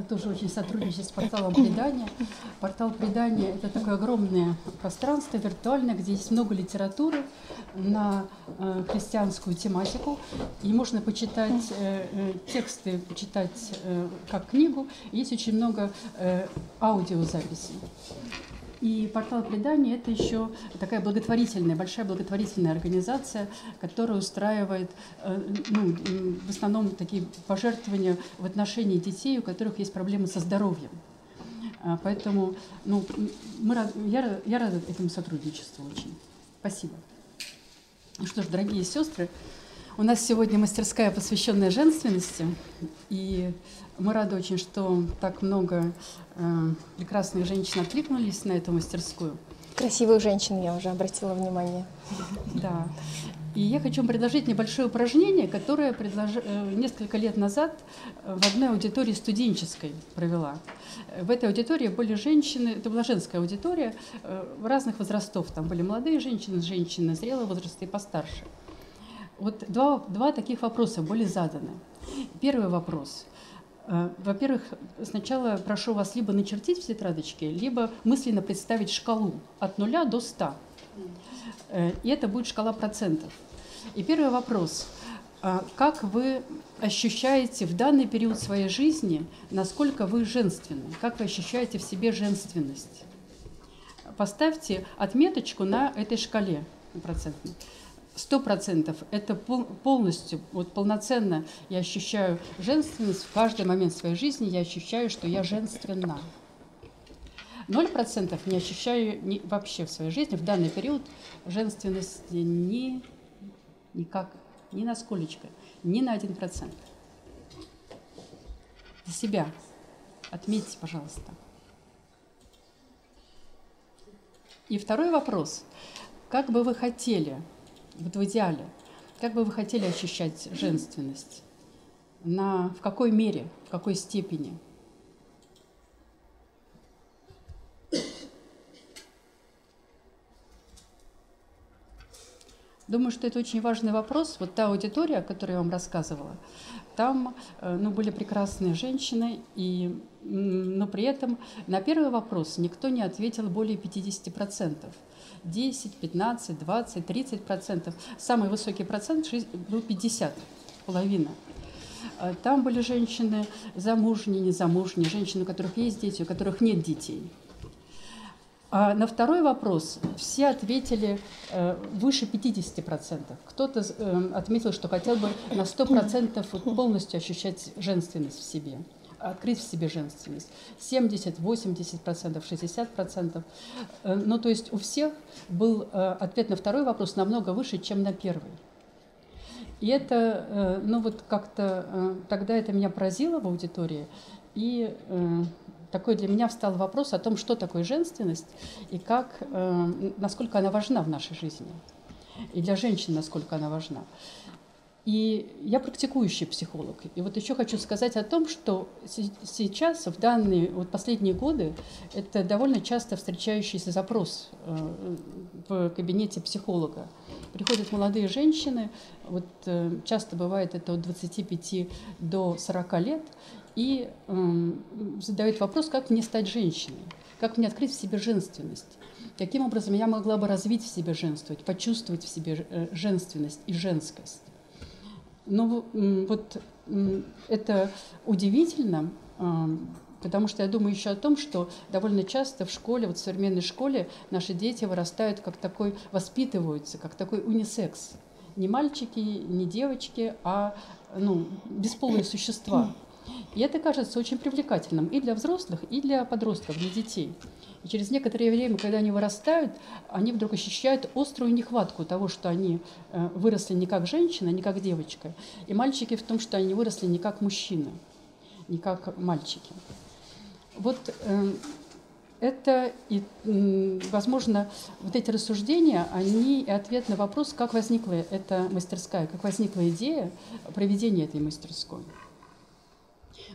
Мы рады тоже очень сотрудничать с порталом предания. Портал предания – это такое огромное пространство виртуальное, где есть много литературы на э, христианскую тематику. И можно почитать э, э, тексты, почитать э, как книгу. Есть очень много э, аудиозаписей. И портал предания – это еще такая благотворительная, большая благотворительная организация, которая устраивает э, ну, в основном такие пожертвования в отношении детей, у которых есть проблемы со здоровьем. А, Поэтому ну, мы, я, я рада этому сотрудничеству очень. Спасибо. Ну что ж, дорогие сестры, у нас сегодня мастерская, посвященная женственности, и мы рады очень, что так много э, прекрасных женщин откликнулись на эту мастерскую. Красивых женщин я уже обратила внимание. Да. И я хочу вам предложить небольшое упражнение, которое предлож- э, несколько лет назад в одной аудитории студенческой провела. В этой аудитории были женщины, это была женская аудитория э, разных возрастов. Там были молодые женщины, женщины зрелого возраста и постарше. Вот два, два таких вопроса были заданы. Первый вопрос. Э, Во-первых, сначала прошу вас либо начертить в тетрадочке, либо мысленно представить шкалу от нуля до 100. Э, И это будет шкала процентов. И первый вопрос. А Как вы ощущаете в данный период своей жизни, насколько вы женственны? Как вы ощущаете в себе женственность? Поставьте отметочку на этой шкале процентной. Сто процентов – это пол- полностью, вот полноценно я ощущаю женственность в каждый момент своей жизни, я ощущаю, что я женственна. Ноль процентов не ощущаю ни- вообще в своей жизни в данный период женственности ни, никак, ни на сколечко, ни на один процент. Для себя отметьте, пожалуйста. И второй вопрос. Как бы вы хотели, вот в идеале, как бы вы хотели ощущать женственность? На, в какой мере, в какой степени? Думаю, что это очень важный вопрос. Вот та аудитория, о которой я вам рассказывала, там э, ну, были прекрасные женщины, и, но при этом на первый вопрос никто не ответил более 50%. 10, 15, 20, 30%. Самый высокий процент был 50, половина. Э, Там были женщины замужние, незамужние, женщины, у которых есть дети, у которых нет детей. А на второй вопрос все ответили э, выше 50%. Кто-то э, отметил, что хотел бы на 100% вот полностью ощущать женственность в себе, открыть в себе женственность. 70, 80%, 60%. Э, ну, то есть у всех был э, ответ на второй вопрос намного выше, чем на первый. И это, э, ну вот как-то тогда это меня поразило в аудитории, и такой для меня встал вопрос о том, что такое женственность и как, насколько она важна в нашей жизни, и для женщин насколько она важна. И я практикующий психолог. И вот еще хочу сказать о том, что се- сейчас, в данные вот последние годы, это довольно часто встречающийся запрос э, в кабинете психолога. Приходят молодые женщины, вот э, часто бывает это от 25 до 40 лет, и м, задают вопрос, как мне стать женщиной, как мне открыть в себе женственность, каким образом я могла бы развить в себе женствовать, почувствовать в себе э, женственность и женскость. Ну, вот это удивительно, ам, потому что я думаю еще о том, что довольно часто в школе, вот в современной школе, наши дети вырастают как такой, воспитываются, как такой унисекс. Не мальчики, не девочки, а ну, бесполые существа. И это кажется очень привлекательным и для взрослых, и для подростков, для детей. И через некоторое время, когда они вырастают, они вдруг ощущают острую нехватку того, что они э, выросли не как женщина, не как девочка. И мальчики в том, что они выросли не как мужчина, не как мальчики. Вот э, это, и, возможно, вот эти рассуждения, они и ответ на вопрос, как возникла эта мастерская, как возникла идея проведения этой мастерской.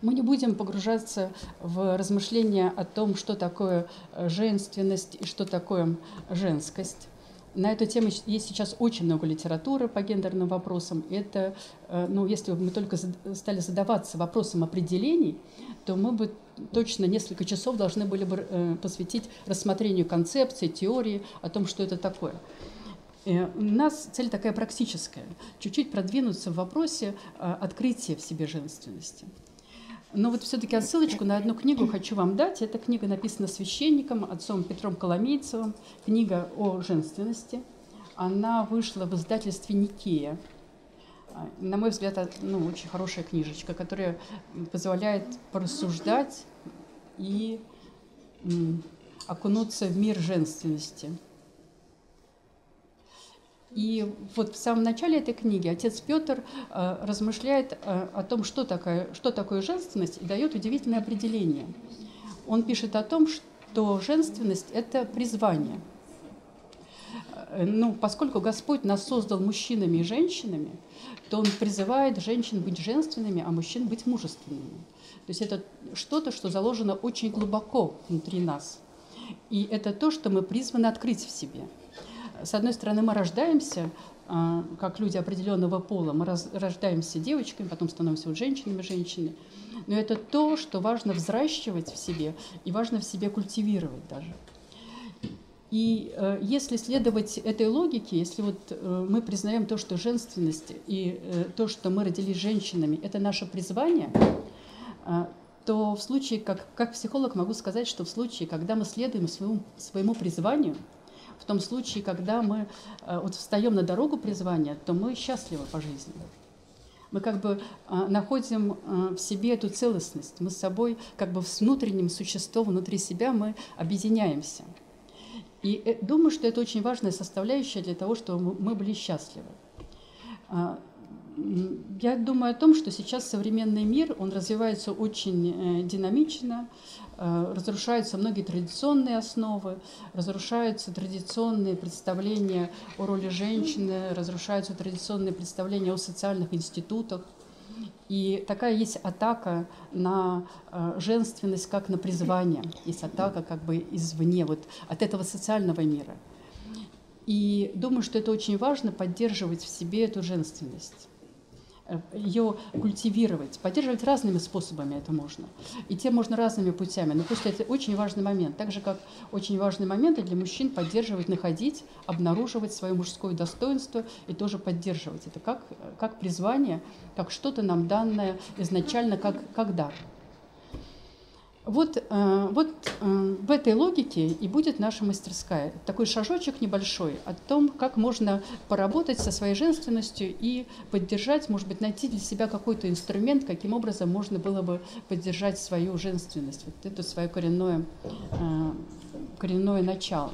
Мы не будем погружаться в размышления о том, что такое женственность и что такое женскость. На эту тему есть сейчас очень много литературы по гендерным вопросам. Это, э, ну, если бы мы только стали задаваться вопросом определений, то мы бы точно несколько часов должны были бы э, посвятить рассмотрению концепции, теории о том, что это такое. Э, у нас цель такая практическая, чуть-чуть продвинуться в вопросе открытия в себе женственности. Но вот все-таки отсылочку на одну книгу хочу вам дать. Эта книга написана священником, отцом Петром Коломейцевым. Книга о женственности. Она вышла в издательстве «Никея». А, на мой взгляд, ну, очень хорошая книжечка, которая позволяет порассуждать и окунуться в мир женственности. И вот в самом начале этой книги отец Петр э, размышляет э, о том, что такое, что такое женственность, и дает удивительное определение. Он пишет о том, что женственность – это призвание. Э, ну, поскольку Господь нас создал мужчинами и женщинами, то Он призывает женщин быть женственными, а мужчин быть мужественными. То есть это что-то, что заложено очень глубоко внутри нас. И это то, что мы призваны открыть в себе – с одной стороны, мы рождаемся а, как люди определенного пола, мы рождаемся девочками, потом становимся вот женщинами, женщины. Но это то, что важно взращивать в себе и важно в себе культивировать даже. И э, если следовать этой логике, если вот э, мы признаем то, что женственность и э, то, что мы родились женщинами, это наше призвание, э, то в случае, как, как психолог могу сказать, что в случае, когда мы следуем своему, своему призванию – в том случае, когда мы э, вот встаем на дорогу призвания, то мы счастливы по жизни. Мы как бы э, находим э, в себе эту целостность. Мы с собой, как бы с внутренним существом, внутри себя мы объединяемся. И думаю, что это очень важная составляющая для того, чтобы мы были счастливы. А, я думаю о том, что сейчас современный мир, он развивается очень динамично, разрушаются многие традиционные основы, разрушаются традиционные представления о роли женщины, разрушаются традиционные представления о социальных институтах. И такая есть атака на э, женственность как на призвание, есть атака как бы извне, вот от этого социального мира. И думаю, что это очень важно поддерживать в себе эту женственность ее культивировать, поддерживать разными способами это можно. И тем можно разными путями. Но пусть это очень важный момент. Так же, как очень важный момент и для мужчин поддерживать, находить, обнаруживать свое мужское достоинство и тоже поддерживать. Это как, как призвание, как что-то нам данное изначально, как, как дар. Вот, э, вот э, в этой логике и будет наша мастерская. Такой шажочек небольшой о том, как можно поработать со своей женственностью и поддержать, может быть, найти для себя какой-то инструмент, каким образом можно было бы поддержать свою женственность, вот это свое коренное, э, коренное начало.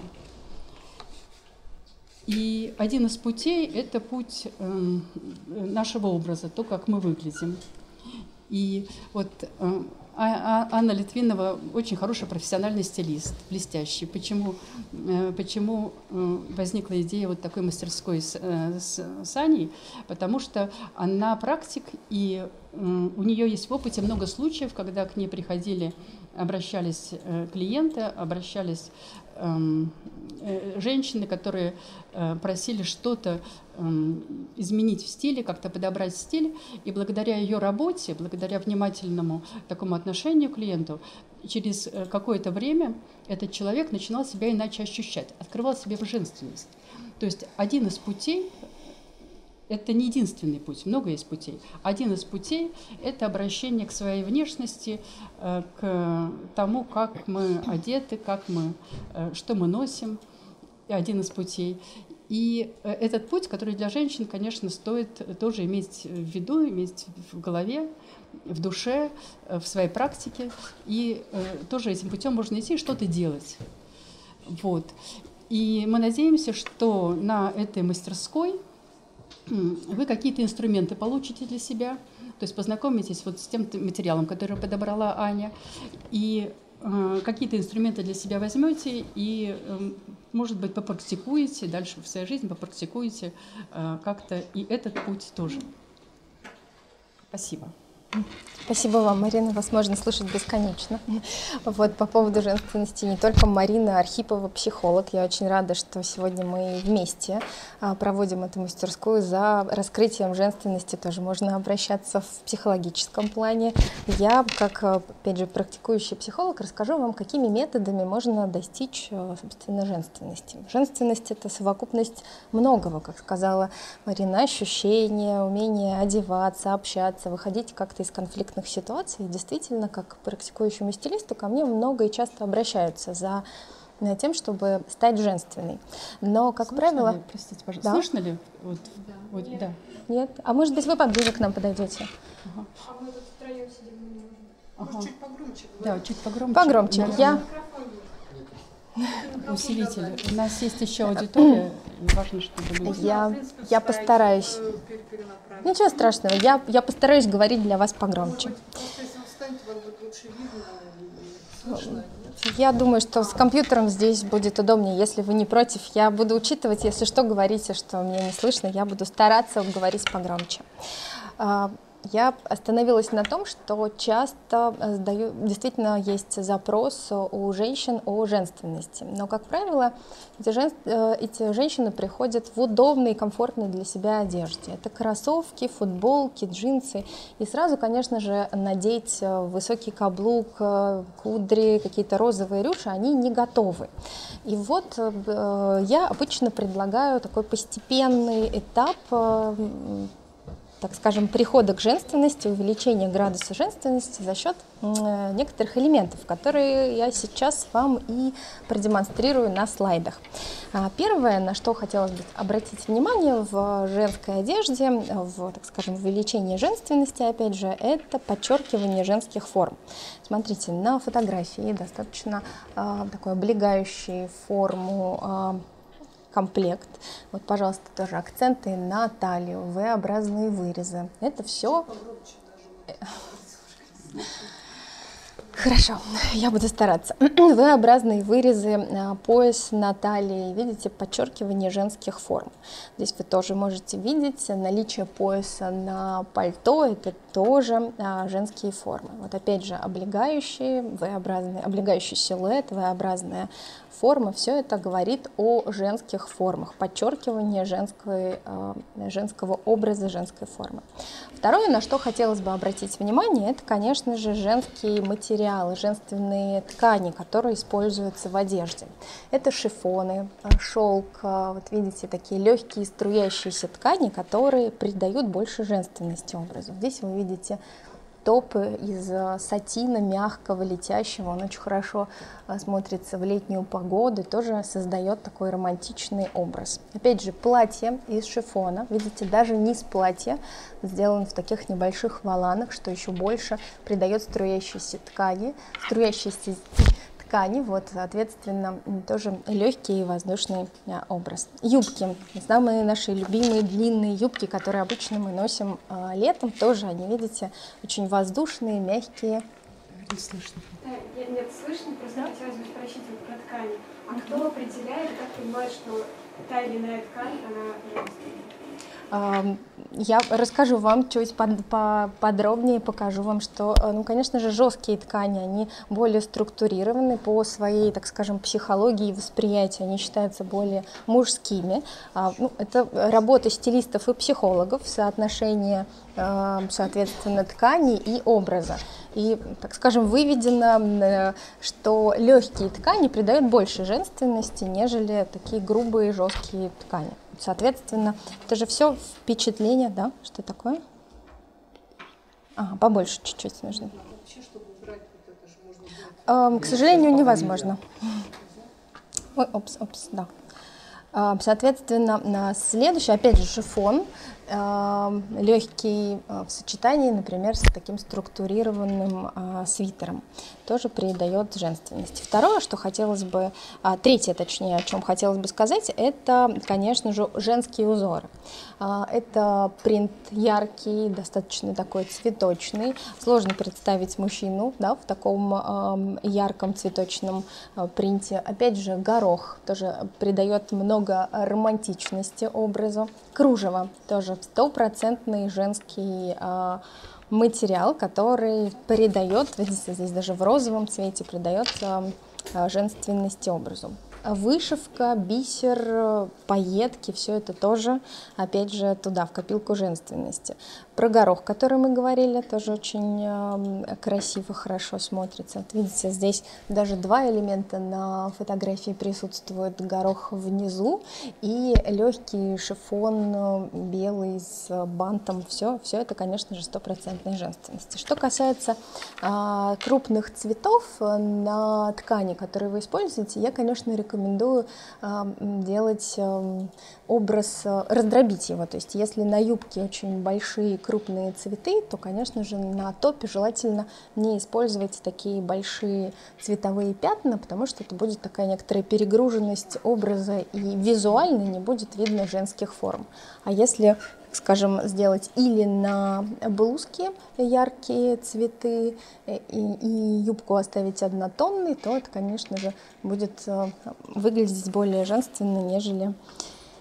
И один из путей – это путь нашего образа, то, как мы выглядим. И вот а, а, Анна Литвинова очень хороший профессиональный стилист, блестящий. Почему, э, почему э, возникла идея вот такой мастерской с, э, с, с Аней? Потому что она практик, и у нее есть в опыте много случаев, когда к ней приходили, обращались клиенты, обращались женщины, которые просили что-то изменить в стиле, как-то подобрать стиль. И благодаря ее работе, благодаря внимательному такому отношению к клиенту, через э, какое-то время этот человек начинал себя иначе ощущать, открывал себе женственность. То есть один из путей это не единственный путь, много есть путей. Один из путей – это обращение к своей внешности, э, к тому, как мы одеты, как мы, э, что мы носим. Один из путей. И э, этот путь, который для женщин, конечно, стоит тоже иметь в виду, иметь в голове, в душе, в своей практике. И тоже этим путем можно идти и что-то делать. Вот. И мы надеемся, что на этой мастерской вы какие-то инструменты получите для себя, то есть познакомитесь вот с тем материалом, который подобрала Аня, и э, какие-то инструменты для себя возьмете и, э, может быть, попрактикуете, дальше в своей жизни попрактикуете э, как-то и этот путь тоже. Спасибо. Спасибо вам, Марина. Вас можно слушать бесконечно. Вот по поводу женственности не только Марина Архипова, психолог. Я очень рада, что сегодня мы вместе а, проводим эту мастерскую. За раскрытием женственности тоже можно обращаться в психологическом плане. Я, как, опять же, практикующий психолог, расскажу вам, какими методами можно достичь, а, собственно, женственности. Женственность — это совокупность многого, как сказала Марина, ощущения, умение одеваться, общаться, выходить как-то из конфликтных ситуаций. Действительно, как практикующему стилисту, ко мне много и часто обращаются за э, тем, чтобы стать женственной. Но, как Слышно правило... Ли? Простите, пожалуйста. Да? Слышно ли? Вот, да. Вот, Нет. да. Нет? А может быть, вы поближе к нам подойдете? Ага. А мы тут втроем сидим. Ага. Может, чуть погромче Да, чуть погромче. Погромче. Да. Я... Усилитель. У нас есть еще аудитория, и важно, чтобы люди... Я, я постараюсь. Ничего страшного, я, я постараюсь говорить для вас погромче. Я думаю, что с компьютером здесь будет удобнее, если вы не против. Я буду учитывать, если что, говорите, что меня не слышно, я буду стараться говорить погромче. Я остановилась на том, что часто э, сдаю, действительно есть запрос у женщин о женственности. Но, как правило, эти, жен, э, эти женщины приходят в удобной и комфортной для себя одежде. Это кроссовки, футболки, джинсы. И сразу, конечно же, надеть э, высокий каблук, кудри, какие-то розовые рюши, они не готовы. И вот я обычно предлагаю такой постепенный этап так скажем, прихода к женственности, увеличения градуса женственности за счет э, некоторых элементов, которые я сейчас вам и продемонстрирую на слайдах. А, первое, на что хотелось бы обратить внимание в женской одежде, в, так скажем, увеличении женственности, опять же, это подчеркивание женских форм. Смотрите, на фотографии достаточно э, такой облегающий форму э, комплект. Вот, пожалуйста, тоже акценты на талию, V-образные вырезы. Это все... Хорошо, я буду стараться. V-образные вырезы, а, пояс на талии, видите, подчеркивание женских форм. Здесь вы тоже можете видеть наличие пояса на пальто, это тоже а, женские формы. Вот опять же, облегающие, V-образные, облегающий силуэт, V-образная форма, все это говорит о женских формах, подчеркивание женской, э, женского образа, женской формы. Второе, на что хотелось бы обратить внимание, это, конечно же, женские материалы, женственные ткани, которые используются в одежде. Это шифоны, шелк, э, вот видите, такие легкие струящиеся ткани, которые придают больше женственности образу. Здесь вы видите топ из э, сатина мягкого, летящего. Он очень хорошо э, смотрится в летнюю погоду, тоже создает такой романтичный образ. Опять же, платье из шифона. Видите, даже низ платья сделан в таких небольших валанах, что еще больше придает струящейся ткани, струящейся ткани, вот, соответственно, тоже легкий и воздушный а, образ. Юбки, самые наши любимые длинные юбки, которые обычно мы носим а, летом, тоже они, видите, очень воздушные, мягкие. Не слышно. Да, нет, слышно, просто да? хотелось бы спросить вот про ткани. А кто определяет, как понимает, что та или иная ткань, она женственная? Я расскажу вам чуть под, подробнее, покажу вам, что, э, ну, конечно же, жесткие ткани, они более структурированы по своей, так скажем, психологии и восприятию, они считаются более мужскими. А, ну, это работа стилистов и психологов, соотношение, э, соответственно, ткани и образа. И, так скажем, выведено, э, что легкие ткани придают больше женственности, нежели такие грубые, жесткие ткани. Соответственно, это же все впечатление, да? Что такое? А, побольше чуть-чуть нужно. Эм, к сожалению, невозможно. Ой, опс, опс, да. Эм, соответственно, следующий, опять же, шифон. э, легкий э, в сочетании, например, с таким структурированным э, свитером. Тоже придает женственности. Второе, что хотелось бы, а, третье, точнее, о чем хотелось бы сказать, это, конечно же, женские узоры. А, это принт яркий, достаточно такой цветочный. Сложно представить мужчину да, в таком ярком цветочном э, принте. Опять же, горох тоже придает много романтичности образу. Кружево тоже стопроцентный женский материал, который придает, видите, здесь даже в розовом цвете придает э, женственности образу. Вышивка, бисер, пайетки, все это тоже, опять же, туда, в копилку женственности. Про горох, который мы говорили, тоже очень э, красиво, хорошо смотрится. Вот видите, здесь даже два элемента на фотографии присутствуют. Горох внизу и легкий шифон э, белый с бантом. Все, все это, конечно же, стопроцентной женственности. Что касается э, крупных цветов на ткани, которые вы используете, я, конечно, рекомендую э, делать э, образ, э, раздробить его. То есть если на юбке очень большие цветы, то, конечно же, на топе желательно не использовать такие большие цветовые пятна, потому что это будет такая некоторая перегруженность образа и визуально не будет видно женских форм. А если скажем, сделать или на блузке яркие цветы э, и, и юбку оставить однотонной, то это, конечно же, будет э, выглядеть более женственно, нежели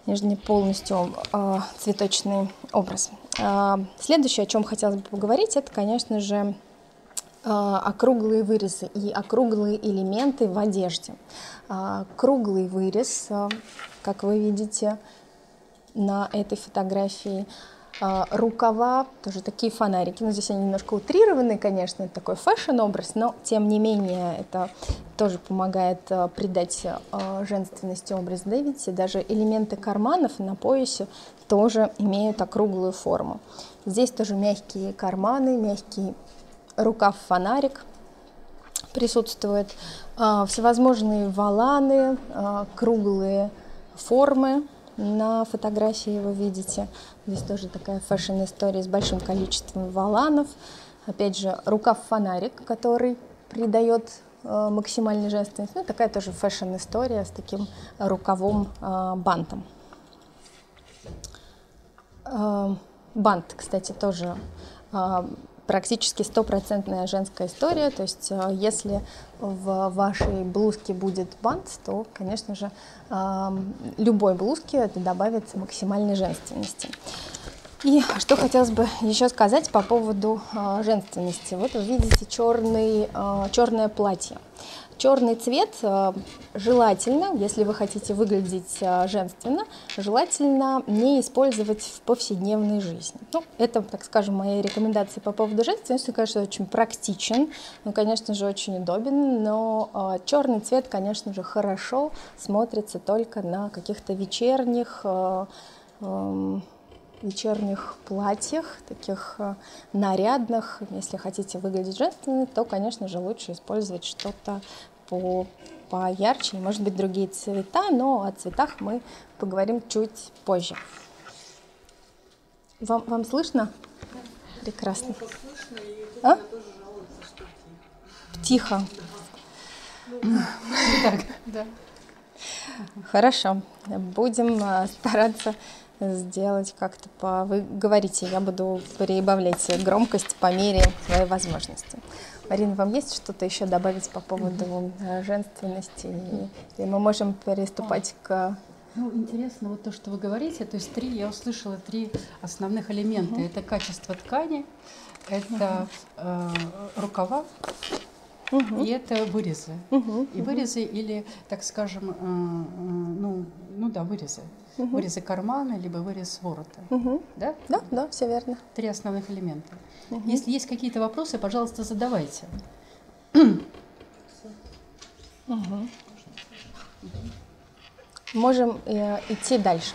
нежели полностью э, цветочный образ. Э, следующее, о чем хотелось бы поговорить, это, конечно же, э, округлые вырезы и округлые элементы в одежде. Круглый вырез, как вы видите на этой фотографии, а, рукава, тоже такие фонарики, но здесь они немножко утрированы, конечно, это такой фэшн-образ, но тем не менее это тоже помогает а, придать а, женственности образ, да, видите, даже элементы карманов на поясе тоже имеют округлую форму. Здесь тоже мягкие карманы, мягкий рукав-фонарик присутствует, всевозможные валаны, круглые формы, на фотографии вы видите. Здесь тоже такая фэшн-история с большим количеством валанов. Опять же, рукав-фонарик, который придает э, максимальной женственности. Ну, такая тоже фэшн-история с таким рукавом э, бантом. Э, бант, кстати, тоже практически стопроцентная женская история. То есть э, если в вашей блузке будет бант, то, конечно же, любой блузке это добавит максимальной женственности. И что хотелось бы еще сказать по поводу э, женственности. Вот вы видите черный, э, черное платье. Черный цвет э, желательно, если вы хотите выглядеть э, женственно, желательно не использовать в повседневной жизни. Ну, это, так скажем, мои рекомендации по поводу женственности. Конечно, очень практичен, ну, конечно же, очень удобен, но э, черный цвет, конечно же, хорошо смотрится только на каких-то вечерних эм, вечерних платьях, таких нарядных. Если хотите выглядеть женственно, то, конечно же, лучше использовать что-то по поярче, может быть, другие цвета, но о цветах мы поговорим чуть позже. Вам, вам слышно? Прекрасно. А? Тихо. Так, да. Хорошо. Будем а, стараться сделать как-то по... Вы говорите, я буду прибавлять громкость по мере своей возможности. Марина, вам есть что-то еще добавить по поводу э, женственности? И мы можем переступать к ну, интересно вот то, что вы говорите. То есть три, я услышала три основных элемента. Угу. Это качество ткани, это угу. э, рукава угу. и это вырезы. Угу. И вырезы или, так скажем, э, э, ну, ну да, вырезы. Угу. Вырезы кармана, либо вырез ворота. Угу. Да? Да, да, все верно. Три основных элемента. Угу. Если есть какие-то вопросы, пожалуйста, задавайте. Угу. Можем э, идти дальше.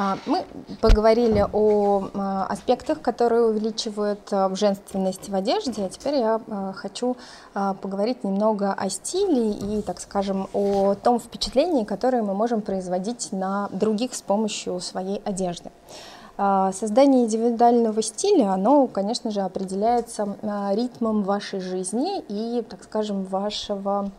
А, мы поговорили о а, аспектах, которые увеличивают а, женственность в одежде, а теперь я хочу поговорить немного о стиле и, так скажем, о том впечатлении, которое мы можем производить на других с помощью своей одежды. Создание индивидуального стиля, оно, конечно же, определяется ритмом вашей жизни и, так скажем, вашего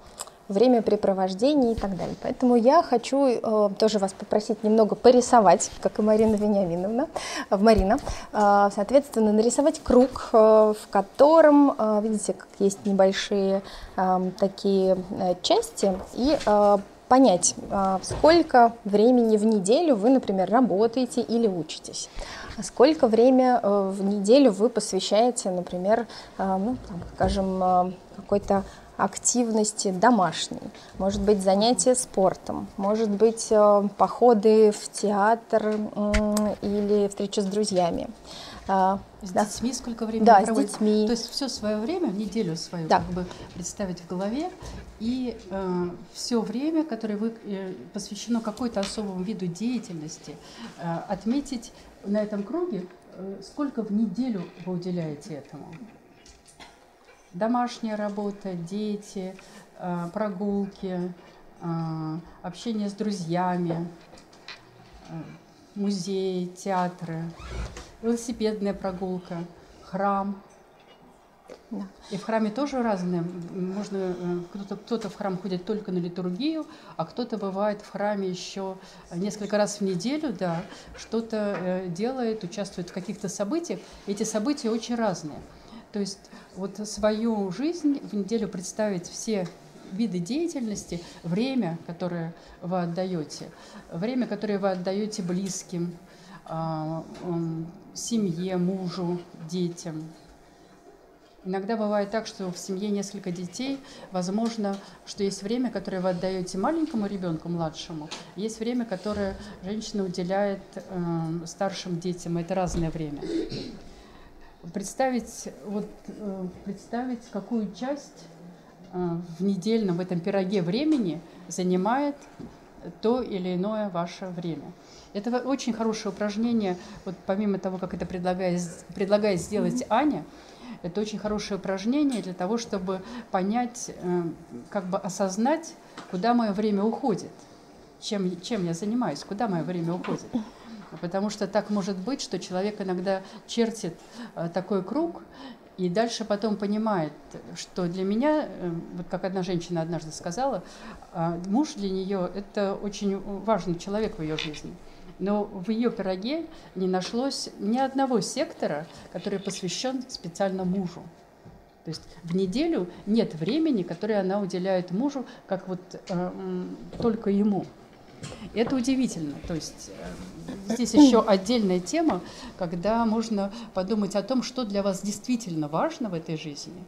времяпрепровождения и так далее. Поэтому я хочу э, тоже вас попросить немного порисовать, как и Марина Вениаминовна, э, Марина, э, соответственно, нарисовать круг, э, в котором, э, видите, как есть небольшие э, такие э, части, и э, понять, э, сколько времени в неделю вы, например, работаете или учитесь. А сколько время э, в неделю вы посвящаете, например, э, ну, там, скажем, какой-то активности домашней, может быть занятия спортом, может быть э, походы в театр или встреча с друзьями. А, с да. детьми сколько времени да, проводите? с детьми. То есть все свое время, неделю свою, да. как бы представить в голове, и э, все время, которое вы, э, посвящено какой-то особому виду деятельности, э, отметить на этом круге, э, сколько в неделю вы уделяете этому домашняя работа, дети, э, прогулки, э, общение с друзьями, э, музеи, театры, велосипедная прогулка, храм. Да. И в храме тоже разные. Можно кто-то кто-то в храм ходит только на литургию, а кто-то бывает в храме еще несколько раз в неделю, да, что-то делает, участвует в каких-то событиях. Эти события очень разные. То есть вот свою жизнь в неделю представить все виды деятельности, время, которое вы отдаете, время, которое вы отдаете близким, а, семье, мужу, детям. Иногда бывает так, что в семье несколько детей, возможно, что есть время, которое вы отдаете маленькому ребенку, младшему, есть время, которое женщина уделяет э, старшим детям. Это разное время представить, вот, э, представить, какую часть э, в недельном в этом пироге времени занимает то или иное ваше время. Это очень хорошее упражнение, вот помимо того, как это предлагает, предлагает сделать mm-hmm. Аня, это очень хорошее упражнение для того, чтобы понять, э, как бы осознать, куда мое время уходит, чем, чем я занимаюсь, куда мое время уходит. Потому что так может быть, что человек иногда чертит э, такой круг, и дальше потом понимает, что для меня, э, вот как одна женщина однажды сказала, э, муж для нее это очень важный человек в ее жизни. Но в ее пироге не нашлось ни одного сектора, который посвящен специально мужу. То есть в неделю нет времени, которое она уделяет мужу, как вот э, только ему. Это удивительно. То есть здесь еще отдельная тема, когда можно подумать о том, что для вас действительно важно в этой жизни,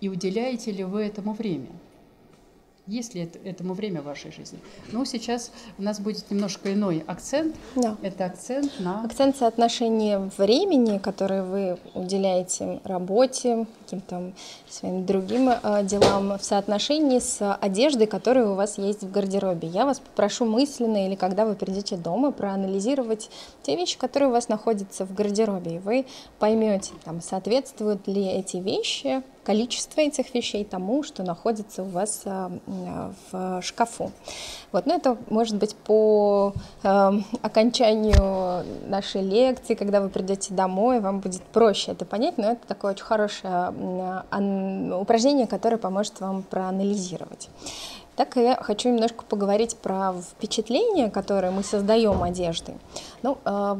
и уделяете ли вы этому время. Есть ли это, этому время в вашей жизни? Ну, сейчас у нас будет немножко иной акцент. Да. Это акцент на... Акцент соотношения времени, которое вы уделяете работе, каким-то своим другим э, делам, в соотношении с одеждой, которая у вас есть в гардеробе. Я вас попрошу мысленно или когда вы придете дома проанализировать те вещи, которые у вас находятся в гардеробе, и вы поймете, там, соответствуют ли эти вещи количество этих вещей тому, что находится у вас э, в шкафу. Вот, но это может быть по э, окончанию нашей лекции, когда вы придете домой, вам будет проще это понять, но это такое очень хорошее упражнение, которое поможет вам проанализировать. Так я хочу немножко поговорить про впечатление, которое мы создаем одеждой. Ну, Э,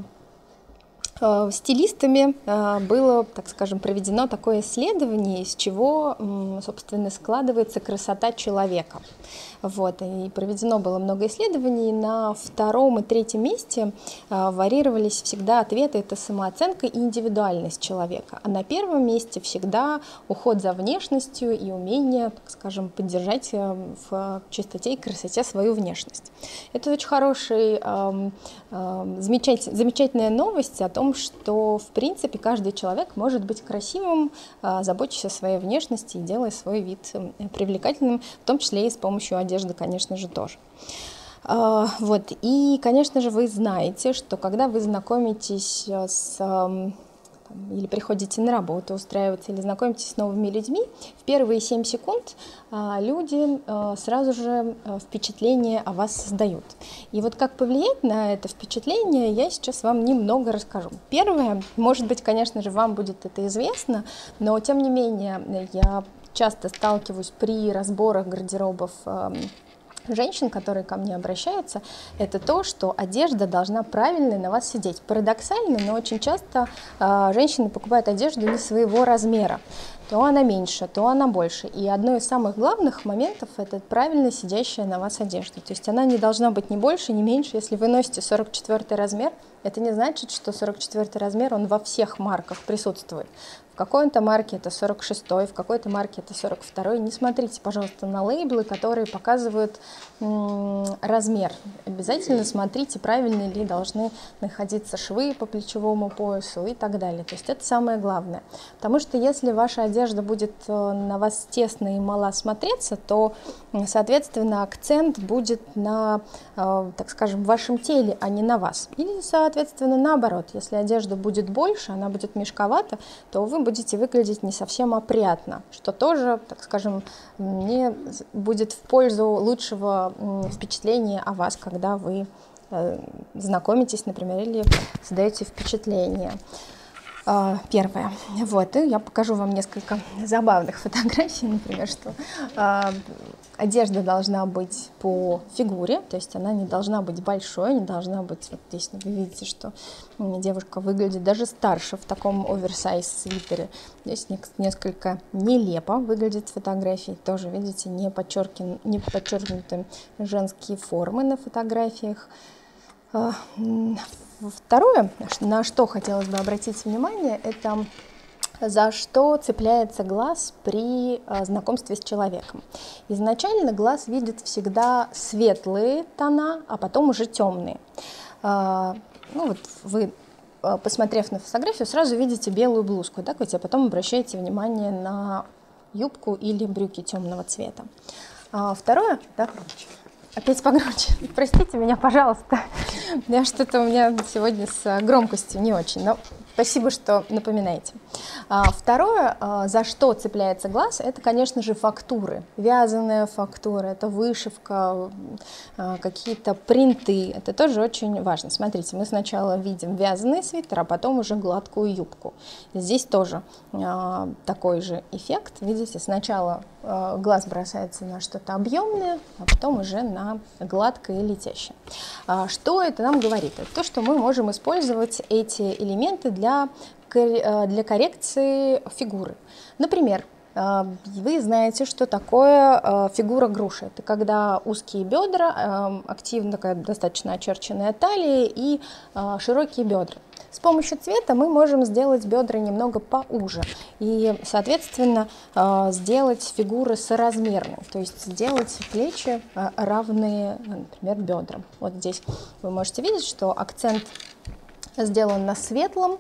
стилистами э, было, так скажем, проведено такое исследование, из чего, собственно, складывается красота человека. Вот, и проведено было много исследований. На втором и третьем месте э, варьировались всегда ответы. Это самооценка и индивидуальность человека. А на первом месте всегда уход за внешностью и умение, так скажем, поддержать в чистоте и красоте свою внешность. Это очень хороший, эм, эм, замечательная новость о том, том, что, в принципе, каждый человек может быть красивым, а, заботясь о своей внешности и делая свой вид привлекательным, в том числе и с помощью одежды, конечно же, тоже. А, вот. И, конечно же, вы знаете, что когда вы знакомитесь с или приходите на работу устраиваться, или знакомитесь с новыми людьми, в первые 7 секунд а, люди а, сразу же а, впечатление о вас создают. И вот как повлиять на это впечатление, я сейчас вам немного расскажу. Первое, может быть, конечно же, вам будет это известно, но тем не менее я часто сталкиваюсь при разборах гардеробов женщин, которые ко мне обращаются, это то, что одежда должна правильно на вас сидеть. Парадоксально, но очень часто э, женщины покупают одежду не своего размера. То она меньше, то она больше. И одно из самых главных моментов – это правильно сидящая на вас одежда. То есть она не должна быть ни больше, ни меньше. Если вы носите 44 размер, это не значит, что 44 размер, он во всех марках присутствует. Какой-то марке это 46, в какой-то марке это 42. Не смотрите, пожалуйста, на лейблы, которые показывают размер. Обязательно смотрите, правильно ли должны находиться швы по плечевому поясу и так далее. То есть это самое главное. Потому что если ваша одежда будет э, на вас тесно и мало смотреться, то, соответственно, акцент будет на, э, так скажем, вашем теле, а не на вас. Или, соответственно, наоборот, если одежда будет больше, она будет мешковата, то вы будете выглядеть не совсем опрятно, что тоже, так скажем, не будет в пользу лучшего впечатления о вас, когда вы э, знакомитесь, например, или создаете впечатление. А, первое. Вот, и я покажу вам несколько забавных фотографий, например, что а, одежда должна быть по фигуре, то есть она не должна быть большой, не должна быть, вот здесь вы видите, что девушка выглядит даже старше в таком оверсайз свитере. Здесь несколько нелепо выглядит фотографии, тоже, видите, не, подчеркин, не подчеркнуты женские формы на фотографиях. А, Второе, на что хотелось бы обратить внимание, это за что цепляется глаз при э, знакомстве с человеком. Изначально глаз видит всегда светлые тона, а потом уже темные. Э, ну вот вы, посмотрев на фотографию, сразу видите белую блузку, так ведь, а потом обращаете внимание на юбку или брюки темного цвета. А второе, да, Опять погромче. Простите меня, пожалуйста. Я что-то у меня сегодня с громкостью не очень, но спасибо, что напоминаете. А, второе, а, за что цепляется глаз, это, конечно же, фактуры. Вязаная фактура, это вышивка, а, какие-то принты. Это тоже очень важно. Смотрите, мы сначала видим вязаный свитер, а потом уже гладкую юбку. Здесь тоже такой же эффект. Видите, сначала глаз бросается на что-то объемное, а потом уже на гладкое и летящее. Что это нам говорит? Это то, что мы можем использовать эти элементы для, э, для коррекции фигуры. Например, э, вы знаете, что такое э, фигура груши. Это когда узкие бедра, активно такая достаточно очерченная талия и широкие бедра. С помощью цвета мы можем сделать бедра немного поуже и, соответственно, сделать фигуры соразмерные, то есть сделать плечи равные, например, бедрам. Вот здесь вы можете видеть, что акцент сделан на светлом,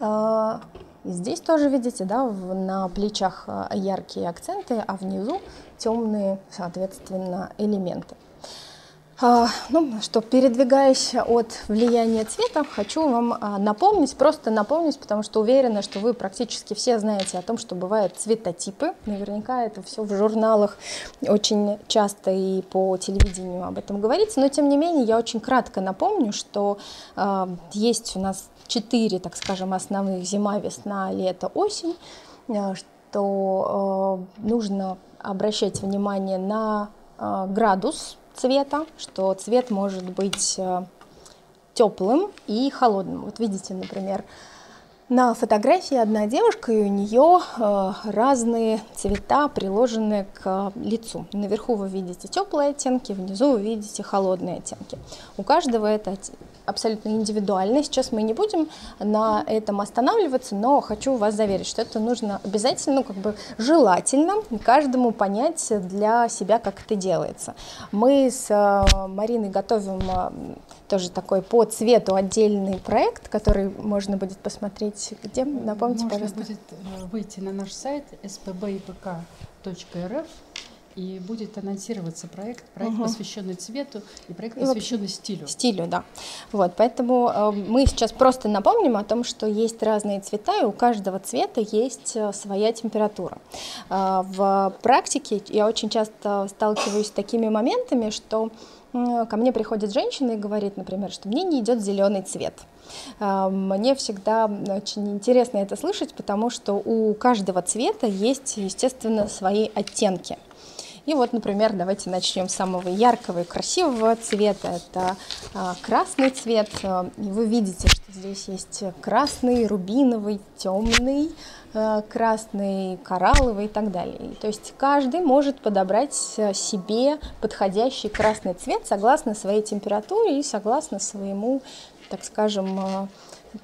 а, и здесь тоже видите, да, на плечах яркие акценты, а внизу темные, соответственно, элементы. А, ну что, передвигаясь от влияния цвета, хочу вам а, напомнить, просто напомнить, потому что уверена, что вы практически все знаете о том, что бывают цветотипы. Наверняка это все в журналах очень часто и по телевидению об этом говорится. Но тем не менее, я очень кратко напомню, что э, есть у нас четыре, так скажем, основных зима, весна, лето, осень, что э, нужно обращать внимание на э, градус цвета, что цвет может быть э, теплым и холодным. Вот видите, например, на фотографии одна девушка, и у нее э, разные цвета, приложенные к лицу. Наверху вы видите теплые оттенки, внизу вы видите холодные оттенки. У каждого это абсолютно индивидуально. Сейчас мы не будем на этом останавливаться, но хочу вас заверить, что это нужно обязательно, ну, как бы желательно каждому понять для себя, как это делается. Мы с э, Мариной готовим э, тоже такой по цвету отдельный проект, который можно будет посмотреть где, напомните, можно пожалуйста. будет э, выйти на наш сайт spbipk.rf и будет анонсироваться проект, проект, угу. посвященный цвету, и проект, посвященный стилю. Стилю, да. Вот, поэтому э, мы сейчас просто напомним о том, что есть разные цвета, и у каждого цвета есть э, своя температура. Э, в практике я очень часто сталкиваюсь с такими моментами, что ко мне приходит женщина и говорит, например, что мне не идет зеленый цвет. Э, мне всегда очень интересно это слышать, потому что у каждого цвета есть, естественно, свои оттенки. И вот, например, давайте начнем с самого яркого и красивого цвета. Это а, красный цвет. А, и вы видите, что здесь есть красный, рубиновый, темный, а, красный, коралловый и так далее. То есть каждый может подобрать себе подходящий красный цвет согласно своей температуре и согласно своему, так скажем,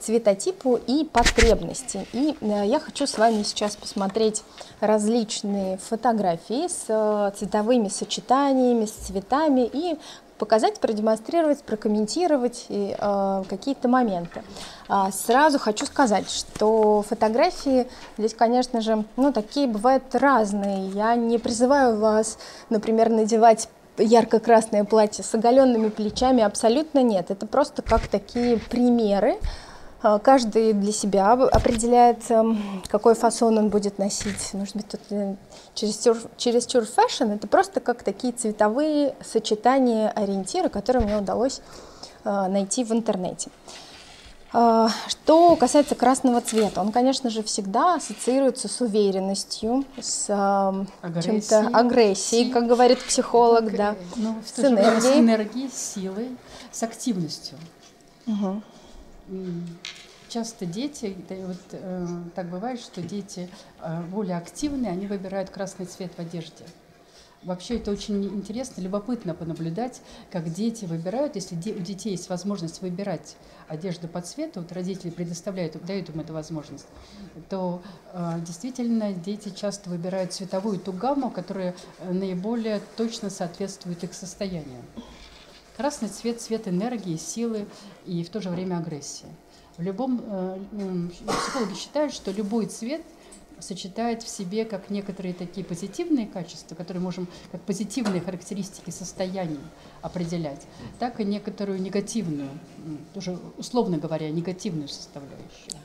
цветотипу и потребности. И э, я хочу с вами сейчас посмотреть различные фотографии с э, цветовыми сочетаниями, с цветами и показать, продемонстрировать, прокомментировать э, какие-то моменты. А, сразу хочу сказать, что фотографии здесь, конечно же, ну, такие бывают разные. Я не призываю вас, например, надевать ярко-красное платье с оголенными плечами, абсолютно нет. Это просто как такие примеры, каждый для себя определяет, эм, какой фасон он будет носить. Может быть, тут э, чересчур, чересчур fashion. Это просто как такие цветовые сочетания, ориентиры, которые мне удалось э, найти в интернете. А, что касается красного цвета, он, конечно же, всегда ассоциируется с уверенностью, с э, чем-то агрессией, как говорит психолог, да, ну, с энергией. С энергией, силой, с активностью. Угу. Часто дети, вот э, так бывает, что дети э, более активные, они выбирают красный цвет в одежде. Вообще это очень интересно, любопытно понаблюдать, как дети выбирают, если де, у детей есть возможность выбирать одежду по цвету, вот родители предоставляют, дают им эту возможность, то э, действительно дети часто выбирают цветовую ту гамму, которая э, наиболее точно соответствует их состоянию. Красный цвет – цвет энергии, силы и в то же время агрессии. В любом, э, психологи считают, что любой цвет сочетает в себе как некоторые такие позитивные качества, которые можем как позитивные характеристики состояний определять, так и некоторую негативную, тоже условно говоря, негативную составляющую.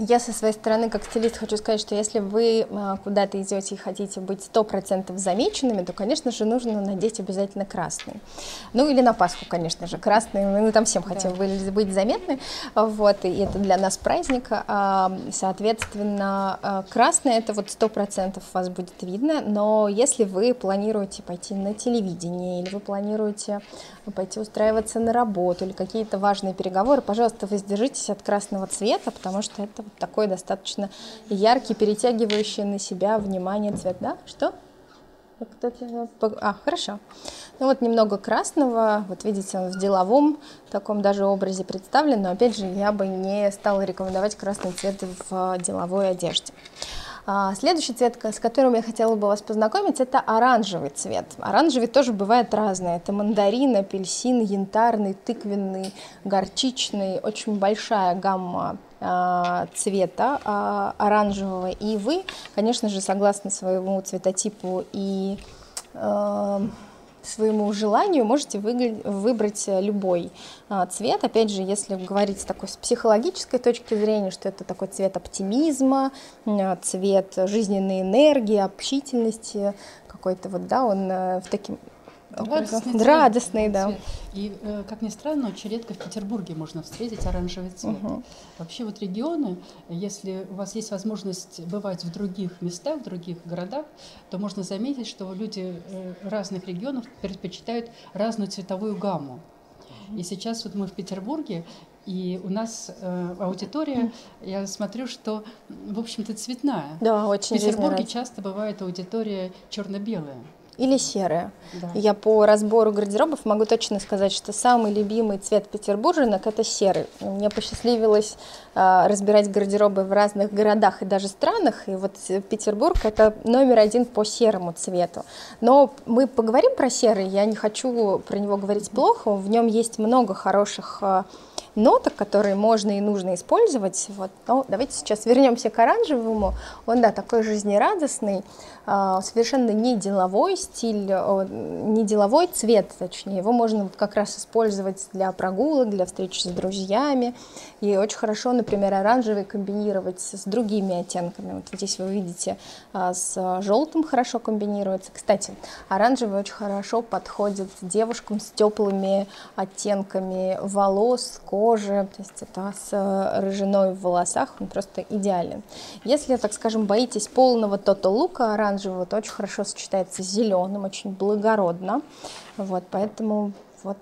Я со своей стороны, как стилист, хочу сказать, что если вы а, куда-то идете и хотите быть сто процентов замеченными, то, конечно же, нужно надеть обязательно красный. Ну или на Пасху, конечно же, красный. Мы там всем хотим да. быть заметны. Вот, и это для нас праздник. А, соответственно, а, красный это вот сто процентов вас будет видно. Но если вы планируете пойти на телевидение или вы планируете пойти устраиваться на работу или какие-то важные переговоры, пожалуйста, воздержитесь от красного цвета, потому что это такой достаточно яркий, перетягивающий на себя внимание цвет. Да? Что? А, хорошо. Ну вот немного красного, вот видите, он в деловом таком даже образе представлен, но опять же я бы не стала рекомендовать красный цвет в деловой одежде. А, следующий цвет, с которым я хотела бы вас познакомить, это оранжевый цвет. Оранжевый тоже бывает разный. Это мандарин, апельсин, янтарный, тыквенный, горчичный. Очень большая гамма а, цвета а, оранжевого. И вы, конечно же, согласно своему цветотипу и своему желанию можете выбрать любой а, цвет. Опять же, если говорить с такой с психологической точки зрения, что это такой цвет оптимизма, а, цвет жизненной энергии, общительности, какой-то вот, да, он э, в таким Радостный, цвет. Радостный да. Цвет. И, э, как ни странно, очень редко в Петербурге можно встретить оранжевый цвет. Угу. Вообще вот регионы, если у вас есть возможность бывать в других местах, в других городах, то можно заметить, что люди э, разных регионов предпочитают разную цветовую гамму. И сейчас вот мы в Петербурге, и у нас э, аудитория, я смотрю, что, в общем-то, цветная. Да, очень В Петербурге часто бывает аудитория черно-белая или серые. Да. Я по разбору гардеробов могу точно сказать, что самый любимый цвет петербурженок это серый. Мне посчастливилось э, разбирать гардеробы в разных городах и даже странах, и вот Петербург это номер один по серому цвету. Но мы поговорим про серый, я не хочу про него говорить плохо, в нем есть много хороших э, ноток, которые можно и нужно использовать. Вот. Но давайте сейчас вернемся к оранжевому. Он, да, такой жизнерадостный, а, совершенно не деловой стиль, не деловой цвет, точнее. Его можно как раз использовать для прогулок, для встреч с друзьями. И очень хорошо, например, оранжевый комбинировать с другими оттенками. Вот здесь вы видите, а, с желтым хорошо комбинируется. Кстати, оранжевый очень хорошо подходит девушкам с теплыми оттенками волос, кожи, то есть это с рыжиной в волосах, он просто идеален. Если, так скажем, боитесь полного тото-лука оранжевого, то очень хорошо сочетается с зеленым, очень благородно, вот, поэтому вот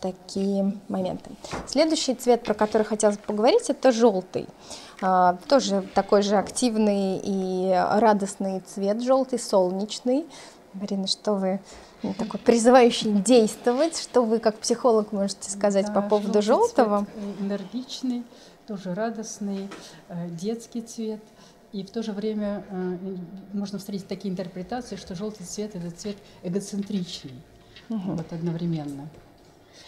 такие моменты. Следующий цвет, про который хотелось поговорить, это желтый. А, тоже такой же активный и радостный цвет, желтый, солнечный. Марина, что вы такой призывающий действовать, что вы как психолог можете сказать да, по поводу желтого? Цвет энергичный, тоже радостный, э, детский цвет. И в то же время э, можно встретить такие интерпретации, что желтый цвет это цвет эгоцентричный, угу. вот одновременно.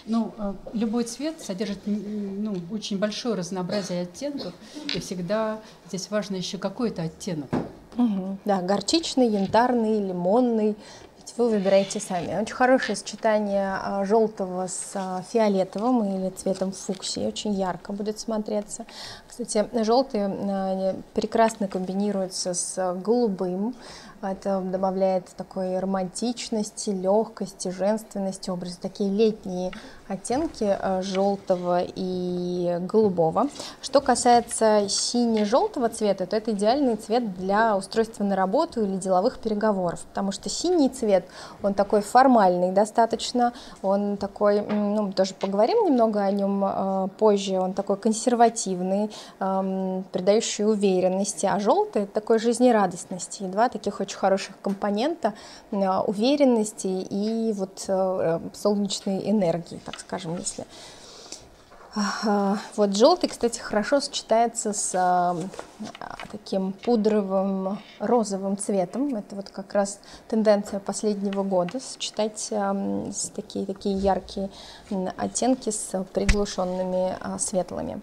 Ну, э, любой цвет содержит ну, очень большое разнообразие оттенков, и всегда здесь важно еще какой-то оттенок. Угу. Да, горчичный, янтарный, лимонный. Вы выбираете сами. Очень хорошее сочетание а, желтого с а, фиолетовым или цветом фуксии. Очень ярко будет смотреться. Кстати, желтый а, прекрасно комбинируется с голубым. Это добавляет такой романтичности, легкости, женственности, образа. Такие летние оттенки э, желтого и голубого. Что касается сине-желтого цвета, то это идеальный цвет для устройства на работу или деловых переговоров, потому что синий цвет, он такой формальный достаточно, он такой, ну, тоже поговорим немного о нем э, позже, он такой консервативный, э, придающий уверенности, а желтый такой жизнерадостности, и два таких очень хороших компонента э, уверенности и вот э, солнечной энергии, так скажем, если вот желтый, кстати, хорошо сочетается с а, таким пудровым розовым цветом. Это вот как раз тенденция последнего года сочетать а, такие, такие яркие оттенки с приглушенными а, светлыми.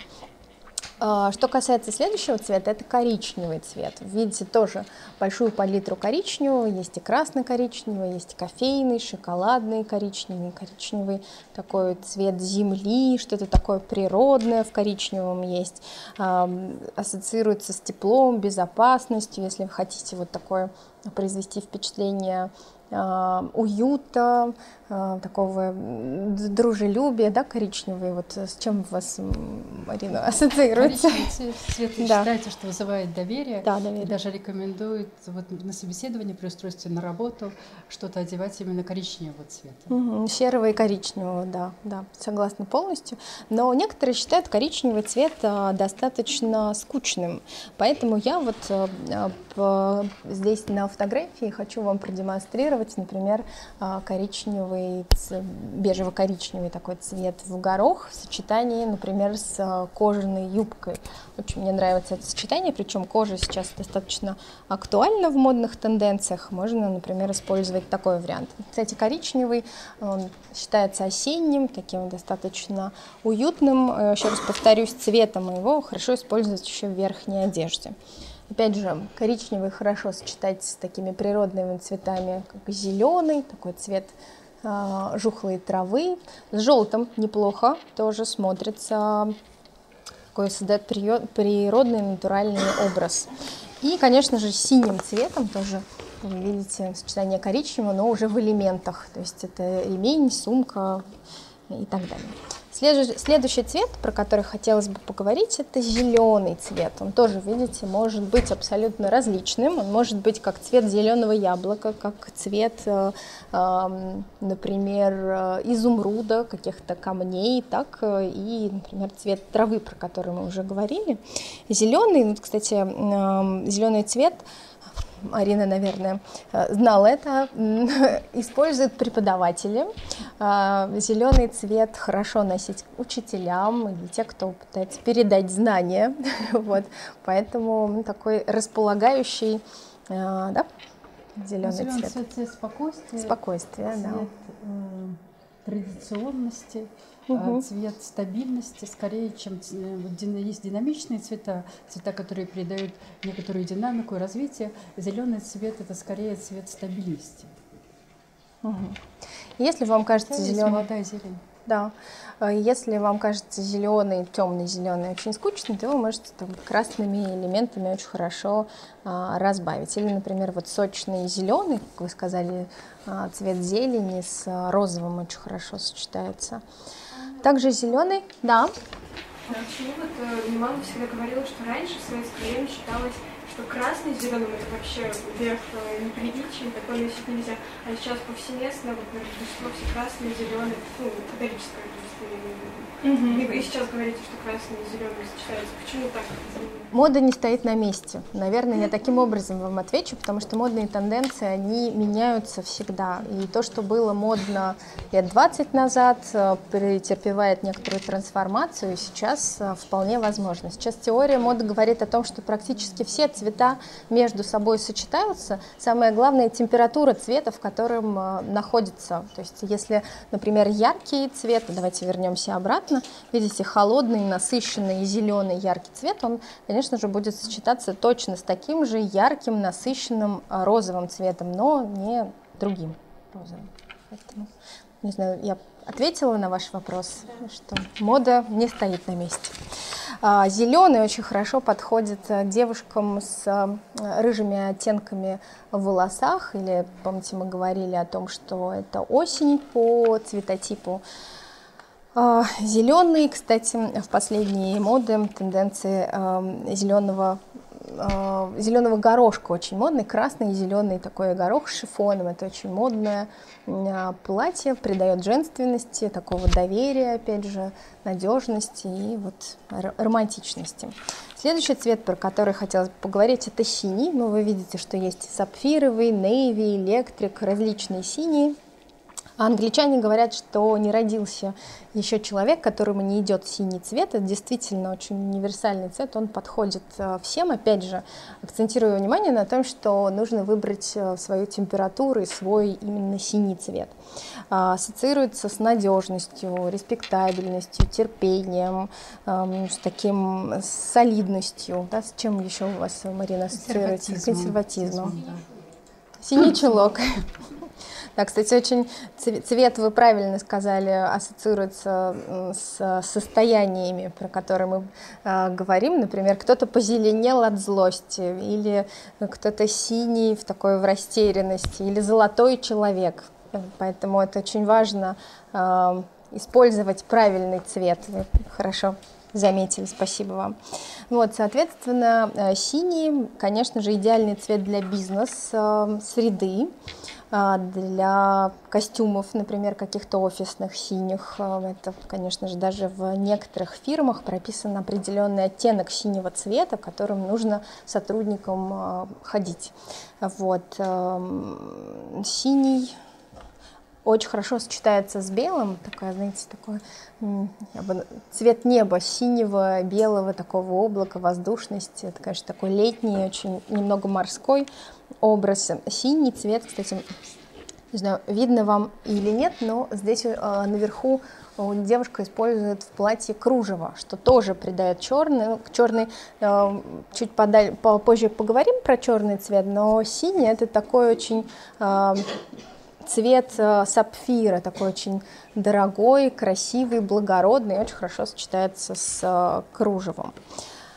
А, что касается следующего цвета, это коричневый цвет. Видите тоже большую палитру коричневого, есть и красный коричневый, есть и кофейный, шоколадный коричневый, коричневый. Такой цвет земли, что-то такое природное в коричневом есть, ассоциируется с теплом, безопасностью, если вы хотите вот такое произвести впечатление а, уюта, а, такого дружелюбия, да, коричневый. Вот с чем у вас, Марина, ассоциируется? Коричневый цвет да. считается, что вызывает доверие. Да, доверие. И даже рекомендует вот на собеседовании при устройстве на работу что-то одевать именно коричневого цвета. Угу, серого и коричневого, да, да, согласна полностью. Но некоторые считают коричневый цвет а, достаточно скучным, поэтому я вот здесь на фотографии хочу вам продемонстрировать, например, коричневый коричневый, бежево-коричневый такой цвет в горох в сочетании, например, с э, кожаной юбкой. Очень мне нравится это сочетание, причем кожа сейчас достаточно актуальна в модных тенденциях. Можно, например, использовать такой вариант. Кстати, коричневый считается осенним, таким достаточно уютным. Э, еще раз повторюсь, цветом его хорошо использовать еще в верхней одежде. Опять же, коричневый хорошо сочетать с такими природными цветами, как зеленый, такой цвет а, жухлые травы. С желтым неплохо тоже смотрится, такой создает природный натуральный образ. И, конечно же, синим цветом тоже вы видите сочетание коричневого, но уже в элементах. То есть это ремень, сумка и так далее. Следующий цвет, про который хотелось бы поговорить, это зеленый цвет. Он тоже, видите, может быть абсолютно различным. Он может быть как цвет зеленого яблока, как цвет, э, например, э, изумруда, каких-то камней, так э, и, например, цвет травы, про который мы уже говорили. Зеленый, вот, кстати, зеленый цвет Арина, наверное, э, знала это, используют преподаватели. А, Зеленый цвет хорошо носить учителям или те, кто пытается передать знания. Вот. Поэтому такой располагающий, э, да, зеленый цвет. цвет. цвет спокойствия. Спокойствие, цвет, да. Э, традиционности, угу. цвет стабильности, скорее, чем есть динамичные цвета, цвета, которые придают некоторую динамику и развитие. Зеленый цвет это скорее цвет стабильности. Угу. Если вам кажется зеленый... молодая зелень. Да. А если вам кажется зеленый, темный зеленый очень скучный, то вы можете там красными элементами очень хорошо а, разбавить. Или, например, вот сочный зеленый, как вы сказали, а, цвет зелени с розовым очень хорошо сочетается. Также зеленый, да. А почему вот э, мама всегда говорила, что раньше в советское время считалось что красный с зеленым это вообще верх э, неприличия, такое носить нельзя. А сейчас повсеместно, вот на Рождество все красные, зеленые, ну, католическое Рождество Угу. И сейчас говорите, что красный и зеленый сочетаются. Почему так? Мода не стоит на месте. Наверное, я таким образом вам отвечу, потому что модные тенденции, они меняются всегда. И то, что было модно лет 20 назад, э, претерпевает некоторую трансформацию, и сейчас э, вполне возможно. Сейчас теория моды говорит о том, что практически все цвета между собой сочетаются. Самое главное — температура цвета, в котором э, находится. То есть если, например, яркий цвет, давайте вернемся обратно. Видите, холодный, насыщенный, зеленый, яркий цвет, он, конечно же, будет сочетаться точно с таким же ярким, насыщенным а, розовым цветом, но не другим розовым. Поэтому, не знаю, я ответила на ваш вопрос, что мода не стоит на месте. А, Зеленый очень хорошо подходит а, девушкам с рыжими оттенками в волосах, или, помните, мы говорили о том, что это осень по цветотипу. А, Зеленый, кстати, в последние моды тенденции зеленого зеленого горошка очень модный, красный и зеленый такой горох с шифоном. Это очень модное а, платье, придает женственности, такого доверия, опять же, надежности и вот романтичности. Следующий цвет, про который хотелось бы поговорить, это синий. Ну, вы видите, что есть сапфировый, нейви, электрик, различные синие. А англичане говорят, что не родился еще человек, которому не идет синий цвет. Это действительно очень универсальный цвет, он подходит э, всем. Опять же, акцентирую внимание на том, что нужно выбрать э, свою температуру и свой именно синий цвет. А, ассоциируется с надежностью, респектабельностью, терпением, эм, с таким солидностью. Да, с чем еще у вас, Марина, ассоциируется? Консерватизмом. Консерватизмом. Да. Синий чулок. Да, кстати, очень цвет, вы правильно сказали, ассоциируется с состояниями, про которые мы э, говорим. Например, кто-то позеленел от злости, или кто-то синий в такой в растерянности, или золотой человек. Поэтому это очень важно э, использовать правильный цвет. Вы хорошо заметили, спасибо вам. Вот, соответственно, э, синий, конечно же, идеальный цвет для бизнес-среды. А, для костюмов, например, каких-то офисных синих. А, это, конечно же, даже в некоторых фирмах прописан определенный оттенок синего цвета, которым нужно сотрудникам а, ходить. Вот. Синий очень хорошо сочетается с белым, такая, знаете, такой цвет неба, синего, белого, такого облака, воздушности. Это, конечно, такой летний, очень немного морской образ. Синий цвет, кстати, не знаю, видно вам или нет, но здесь э, наверху девушка использует в платье кружево, что тоже придает черный. Черный э, чуть подаль, попозже поговорим про черный цвет, но синий это такой очень э, цвет э, сапфира, такой очень дорогой, красивый, благородный, очень хорошо сочетается с э, кружевом.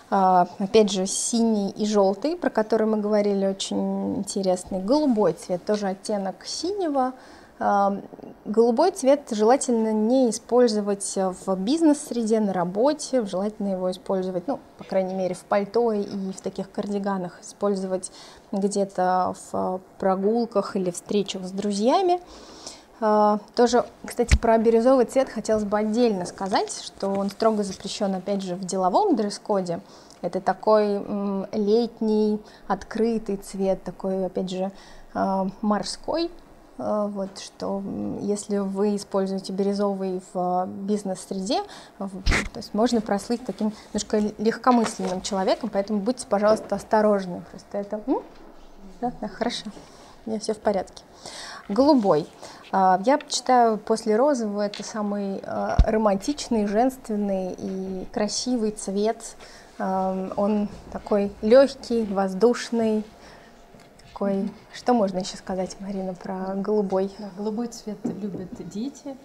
А, опять же, синий и желтый, про который мы говорили, очень интересный. Голубой цвет, тоже оттенок синего. Голубой цвет желательно не использовать в бизнес-среде, на работе, желательно его использовать, ну, по крайней мере, в пальто и в таких кардиганах, использовать где-то в прогулках или встречах с друзьями. А, тоже, кстати, про бирюзовый цвет хотелось бы отдельно сказать, что он строго запрещен, опять же, в деловом дресс-коде. Это такой летний, открытый цвет, такой, опять же, а, морской. А, вот, что если вы используете бирюзовый в бизнес-среде, то есть можно прослыть таким немножко легкомысленным человеком, поэтому будьте, пожалуйста, осторожны. Просто это... Да, да, хорошо, у меня все в порядке. Голубой. А, я считаю, после розового это самый а, романтичный, женственный и красивый цвет. Он такой легкий, воздушный, такой. Что можно еще сказать, Марина, про голубой? Да, голубой цвет любят дети.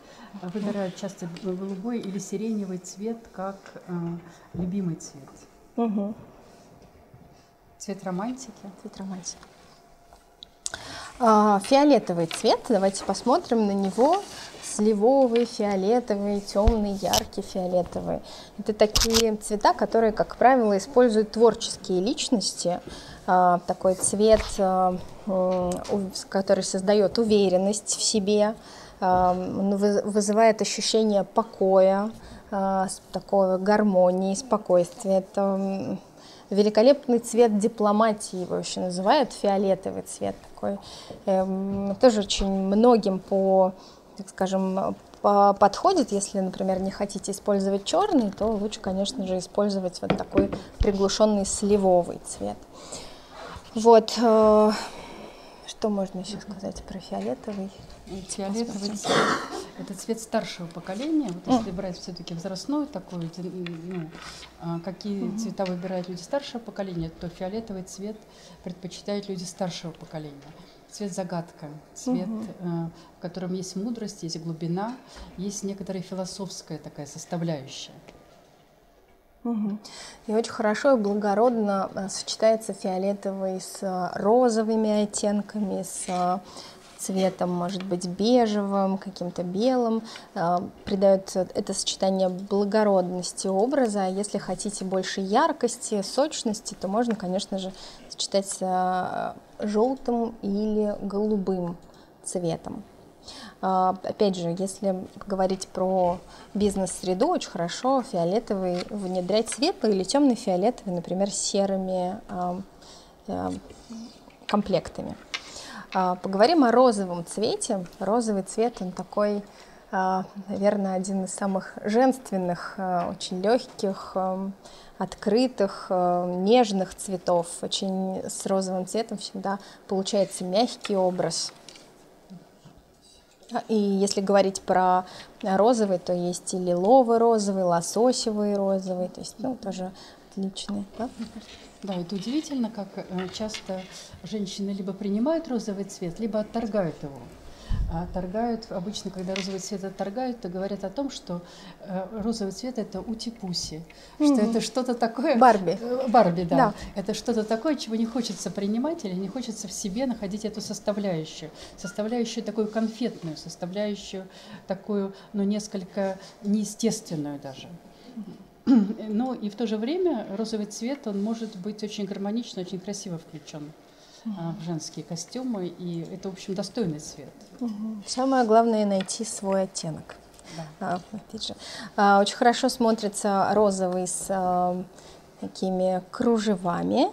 Выбирают часто голубой или сиреневый цвет как э, любимый цвет. Угу. Цвет романтики. Цвет романтики. А, фиолетовый цвет, давайте посмотрим на него. Сливовый, фиолетовый, темный, яркий фиолетовый. Это такие цвета, которые, как правило, используют творческие личности. А, такой цвет, а, который создает уверенность в себе, вызывает ощущение покоя, такой гармонии, спокойствия. Это великолепный цвет дипломатии, его еще называют, фиолетовый цвет такой. Эм, тоже очень многим по, так скажем, по подходит, если, например, не хотите использовать черный, то лучше, конечно же, использовать вот такой приглушенный сливовый цвет. Вот, э, что можно еще сказать про фиолетовый? Фиолетовый цвет – это цвет старшего поколения. Вот если брать все-таки возрастной такой, ну, а, какие цвета выбирают люди старшего поколения, то фиолетовый цвет предпочитают люди старшего поколения. Цвет загадка, цвет, угу. в котором есть мудрость, есть глубина, есть некоторая философская такая составляющая. И очень хорошо и благородно э, сочетается фиолетовый с э, розовыми оттенками, с цветом, может быть, бежевым, каким-то белым, придает это сочетание благородности образа. А если хотите больше яркости, сочности, то можно, конечно же, сочетать с желтым или голубым цветом. А, опять же, если говорить про бизнес-среду, очень хорошо фиолетовый внедрять светлый или темный фиолетовый, например, серыми комплектами. А, поговорим о розовом цвете. Розовый цвет, он такой, а, наверное, один из самых женственных, а, очень легких, открытых, нежных цветов. Очень с розовым цветом всегда получается мягкий образ. И если говорить про розовый, то есть и лиловый розовый, лососевый розовый, то есть ну, тоже отличный. Да? Да, это удивительно, как э, часто женщины либо принимают розовый цвет, либо отторгают его. А отторгают, обычно, когда розовый цвет отторгают, то говорят о том, что э, розовый цвет это ути-пуси, mm-hmm. что это что-то такое... Барби. Э, Барби, да. да. Это что-то такое, чего не хочется принимать или не хочется в себе находить эту составляющую. Составляющую такую конфетную, составляющую такую, ну, несколько неестественную даже. Но и в то же время розовый цвет, он может быть очень гармонично, очень красиво включен в женские костюмы, и это, в общем, достойный цвет. Самое главное найти свой оттенок. Да. А, опять же. А, очень хорошо смотрится розовый с а, такими кружевами.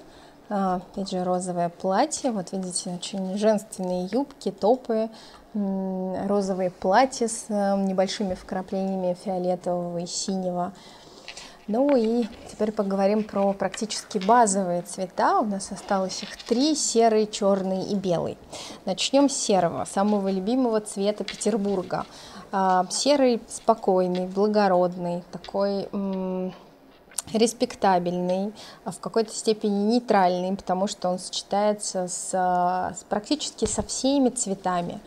А, опять же, розовое платье. Вот видите, очень женственные юбки, топы, розовые платья с а, небольшими вкраплениями фиолетового и синего. Ну и теперь поговорим про практически базовые цвета. У нас осталось их три, серый, черный и белый. Начнем с серого, самого любимого цвета Петербурга. А, серый спокойный, благородный, такой респектабельный, а в какой-то степени нейтральный, потому что он сочетается с, с практически со всеми цветами.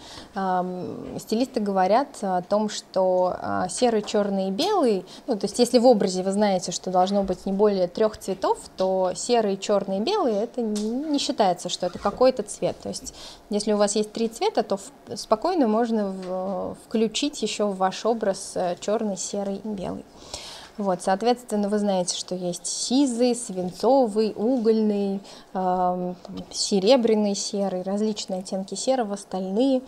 Стилисты говорят о том, что а, серый, черный и белый, ну, то есть если в образе вы знаете, что должно быть не более трех цветов, то серый, черный и белый это не считается, что это какой-то цвет. То есть если у вас есть три цвета, то спокойно можно включить еще в ваш образ э, черный, серый и белый. Вот, соответственно, вы знаете, что есть сизый, свинцовый, угольный, э, серебряный серый, различные оттенки серого, стальные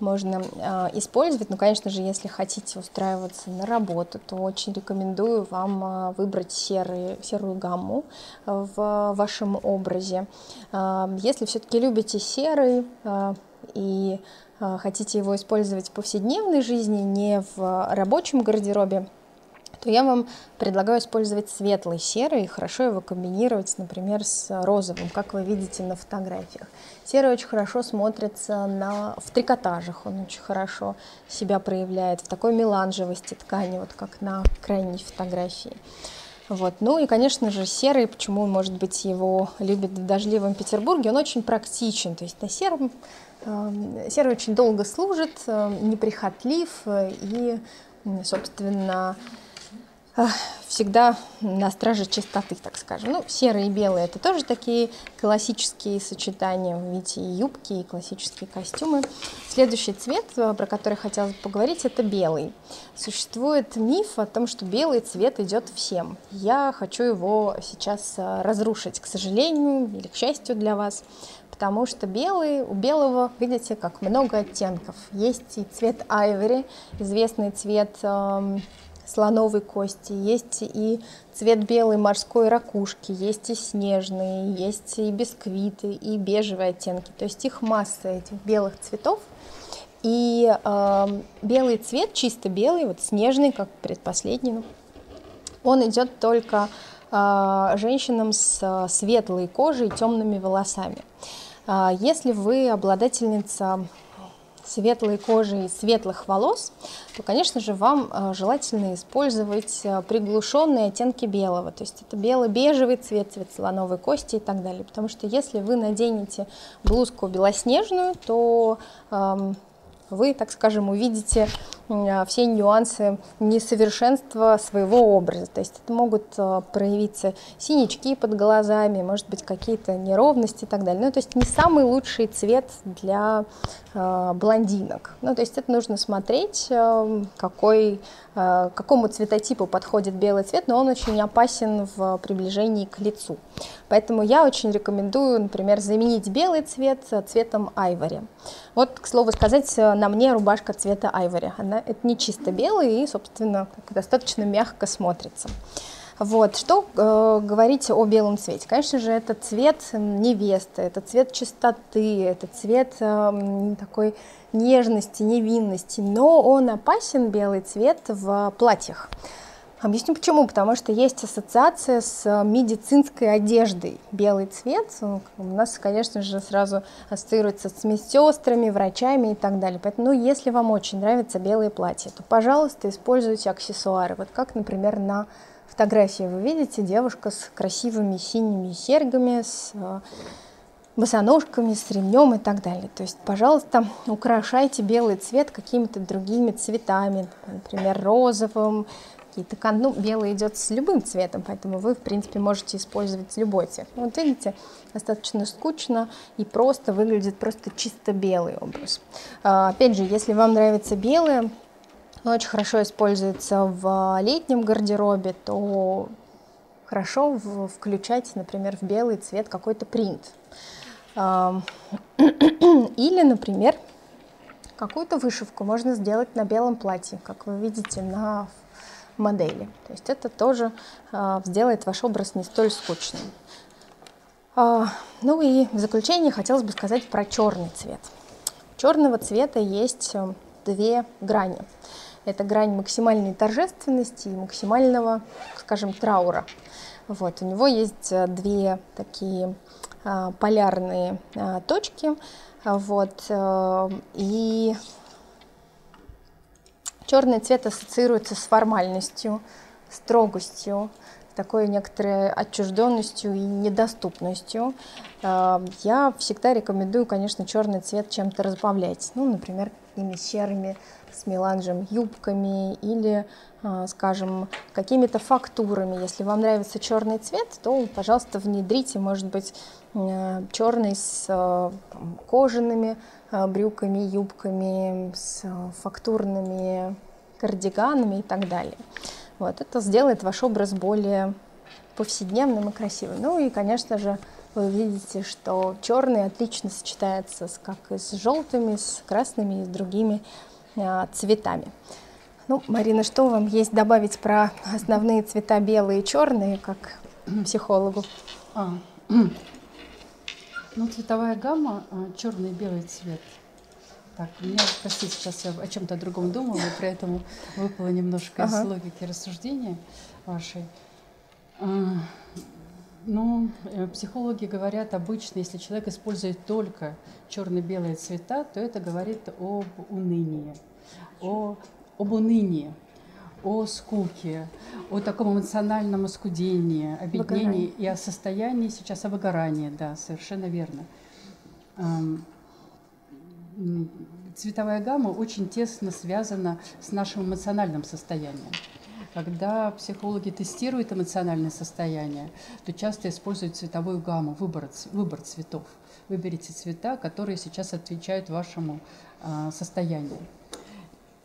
можно э, использовать. Ну, конечно же, если хотите устраиваться на работу, то очень рекомендую вам э, выбрать серый, серую гамму в вашем образе. Э, если все-таки любите серый э, и хотите его использовать в повседневной жизни, не в рабочем гардеробе, то я вам предлагаю использовать светлый серый и хорошо его комбинировать, например, с розовым, как вы видите на фотографиях. Серый очень хорошо смотрится на, в трикотажах, он очень хорошо себя проявляет в такой меланжевости ткани, вот как на крайней фотографии. Вот. Ну и, конечно же, серый, почему, может быть, его любят в дождливом Петербурге, он очень практичен. То есть на сером э, серый очень долго служит, э, неприхотлив э, и, собственно, всегда на страже чистоты, так скажем. Ну, серые и белые это тоже такие классические сочетания. Видите, и юбки, и классические костюмы. Следующий цвет, э, про который хотелось бы поговорить, это белый. Существует миф о том, что белый цвет идет всем. Я хочу его сейчас э, разрушить, к сожалению или к счастью для вас потому что белый, у белого, видите, как много оттенков. Есть и цвет айвори, известный цвет эм, слоновой кости, есть и цвет белой морской ракушки, есть и снежные, есть и бисквиты, и бежевые оттенки. То есть их масса этих белых цветов. И э, белый цвет, чисто белый, вот снежный, как предпоследний, ну, он идет только э, женщинам с э, светлой кожей и темными волосами. Э, если вы обладательница светлой кожи и светлых волос, то, конечно же, вам э, желательно использовать э, приглушенные оттенки белого. То есть это бело-бежевый цвет, цвет слоновой кости и так далее. Потому что если вы наденете блузку белоснежную, то эм, вы, так скажем, увидите а, все нюансы несовершенства своего образа. То есть это могут а, проявиться синячки под глазами, может быть, какие-то неровности и так далее. Ну, то есть не самый лучший цвет для э, блондинок. Ну, то есть это нужно смотреть, какой, какому цветотипу подходит белый цвет, но он очень опасен в приближении к лицу. Поэтому я очень рекомендую, например, заменить белый цвет цветом айвори. Вот, к слову сказать, на мне рубашка цвета айвори. Она, это не чисто белый и, собственно, достаточно мягко смотрится. Вот. Что э, говорить о белом цвете? Конечно же, это цвет невесты, это цвет чистоты, это цвет э, такой нежности, невинности, но он опасен, белый цвет, в платьях. Объясню почему. Потому что есть ассоциация с э, медицинской одеждой. Белый цвет ну, у нас, конечно же, сразу ассоциируется с медсестрами, врачами и так далее. Поэтому, ну, если вам очень нравятся белые платья, то, пожалуйста, используйте аксессуары. Вот как, например, на фотографии вы видите девушка с красивыми синими серьгами, с э, босоножками, с ремнем и так далее. То есть, пожалуйста, украшайте белый цвет какими-то другими цветами, например, розовым, какие-то ну, белый идет с любым цветом, поэтому вы, в принципе, можете использовать любой цвет. Ну, вот видите, достаточно скучно и просто выглядит просто чисто белый образ. А, опять же, если вам нравится белое, очень хорошо используется в летнем гардеробе, то хорошо включать, например, в белый цвет какой-то принт. А, или, например, какую-то вышивку можно сделать на белом платье, как вы видите на модели. То есть это тоже э, сделает ваш образ не столь скучным. Э, ну и в заключение хотелось бы сказать про черный цвет. У черного цвета есть э, две грани. Это грань максимальной торжественности и максимального, скажем, траура. Вот, у него есть э, две такие э, полярные э, точки. Вот, э, и Черный цвет ассоциируется с формальностью, строгостью, такой некоторой отчужденностью и недоступностью. А, я всегда рекомендую, конечно, черный цвет чем-то разбавлять. Ну, например, какими серыми с меланжем юбками или, а, скажем, какими-то фактурами. Если вам нравится черный цвет, то, пожалуйста, внедрите, может быть, черный с а, кожаными Э, брюками, юбками, с фактурными кардиганами и так далее. Вот, это сделает ваш образ более повседневным и красивым. Ну и, конечно же, вы видите, что черный отлично сочетается с, как и с желтыми, с красными и с другими а, цветами. Ну, Марина, что вам есть добавить про основные цвета белые и черные, как психологу? А, ну, цветовая гамма, а, черный и белый цвет, Так, у меня, простите, сейчас я о чем-то другом думала, и при этом выпало немножко ага. из логики рассуждения вашей. Ну, э, психологи говорят обычно, если человек использует только черно-белые цвета, то это говорит об унынии, о, об унынии, о скуке, о таком эмоциональном оскудении, обеднении и о состоянии сейчас о выгорании, да, совершенно верно. Цветовая гамма очень тесно связана с нашим эмоциональным состоянием. Когда психологи тестируют эмоциональное состояние, то часто используют цветовую гамму, выбор, выбор цветов. Выберите цвета, которые сейчас отвечают вашему э, состоянию.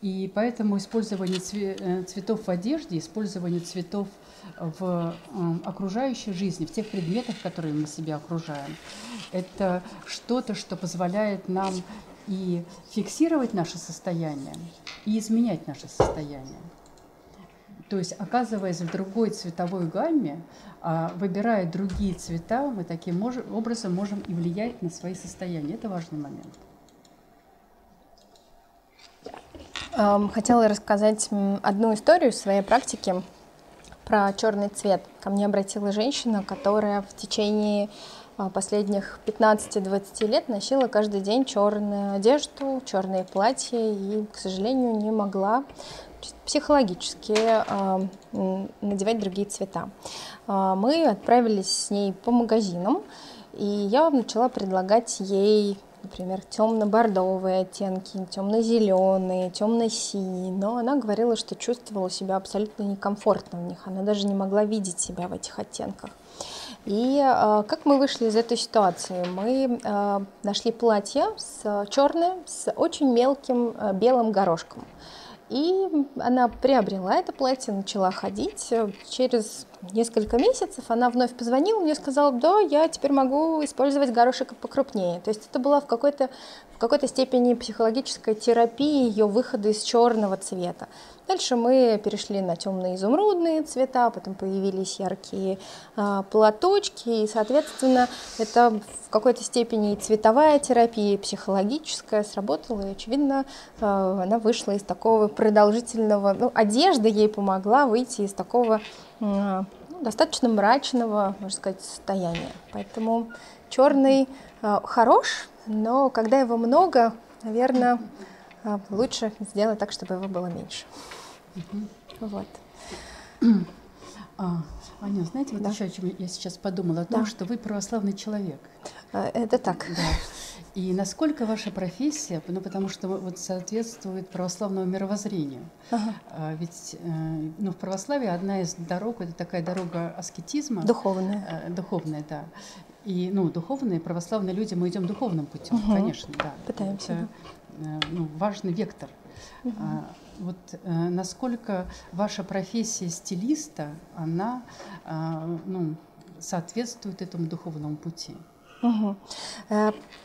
И поэтому использование э, цветов в одежде, использование цветов в э, окружающей жизни, в тех предметах, которые мы себя окружаем, это что-то, что позволяет нам и фиксировать наше состояние, и изменять наше состояние. То есть, оказываясь в другой цветовой гамме, а, выбирая другие цвета, мы таким образом можем и влиять на свои состояния. Это важный момент. Хотела рассказать одну историю из своей практики про черный цвет. Ко мне обратилась женщина, которая в течение последних 15-20 лет носила каждый день черную одежду, черные платья и, к сожалению, не могла психологически э, надевать другие цвета. Э, мы отправились с ней по магазинам, и я начала предлагать ей например, темно-бордовые оттенки, темно-зеленые, темно-синие, но она говорила, что чувствовала себя абсолютно некомфортно в них, она даже не могла видеть себя в этих оттенках. И э, как мы вышли из этой ситуации? Мы э, нашли платье с черное, с очень мелким э, белым горошком. И она приобрела это платье, начала ходить. Через несколько месяцев она вновь позвонила мне сказала, да, я теперь могу использовать горошек покрупнее. То есть это была в какой-то в какой-то степени психологическая терапия ее выхода из черного цвета. Дальше мы перешли на темные изумрудные цвета, потом появились яркие а, платочки, и, соответственно, это в какой-то степени и цветовая терапия, и психологическая сработала, и, очевидно, а, она вышла из такого продолжительного, ну, одежда ей помогла выйти из такого достаточно мрачного, можно сказать, состояния. Поэтому черный а, хорош, но когда его много, наверное, а, лучше сделать так, чтобы его было меньше. Вот. А, Аня, знаете, вот да. еще о чем я сейчас подумала, о том, да. что вы православный человек. Это так. Да. И насколько ваша профессия, ну потому что вот соответствует православному мировоззрению. Ага. А, ведь э, ну, в православии одна из дорог это такая дорога аскетизма. Духовная. Э, духовная, да. И ну, духовные, православные люди, мы идем духовным путем, угу. конечно, да. Пытаемся. Это э, ну, важный вектор. Угу. Вот э, насколько ваша профессия стилиста, она э, ну, соответствует этому духовному пути? Угу.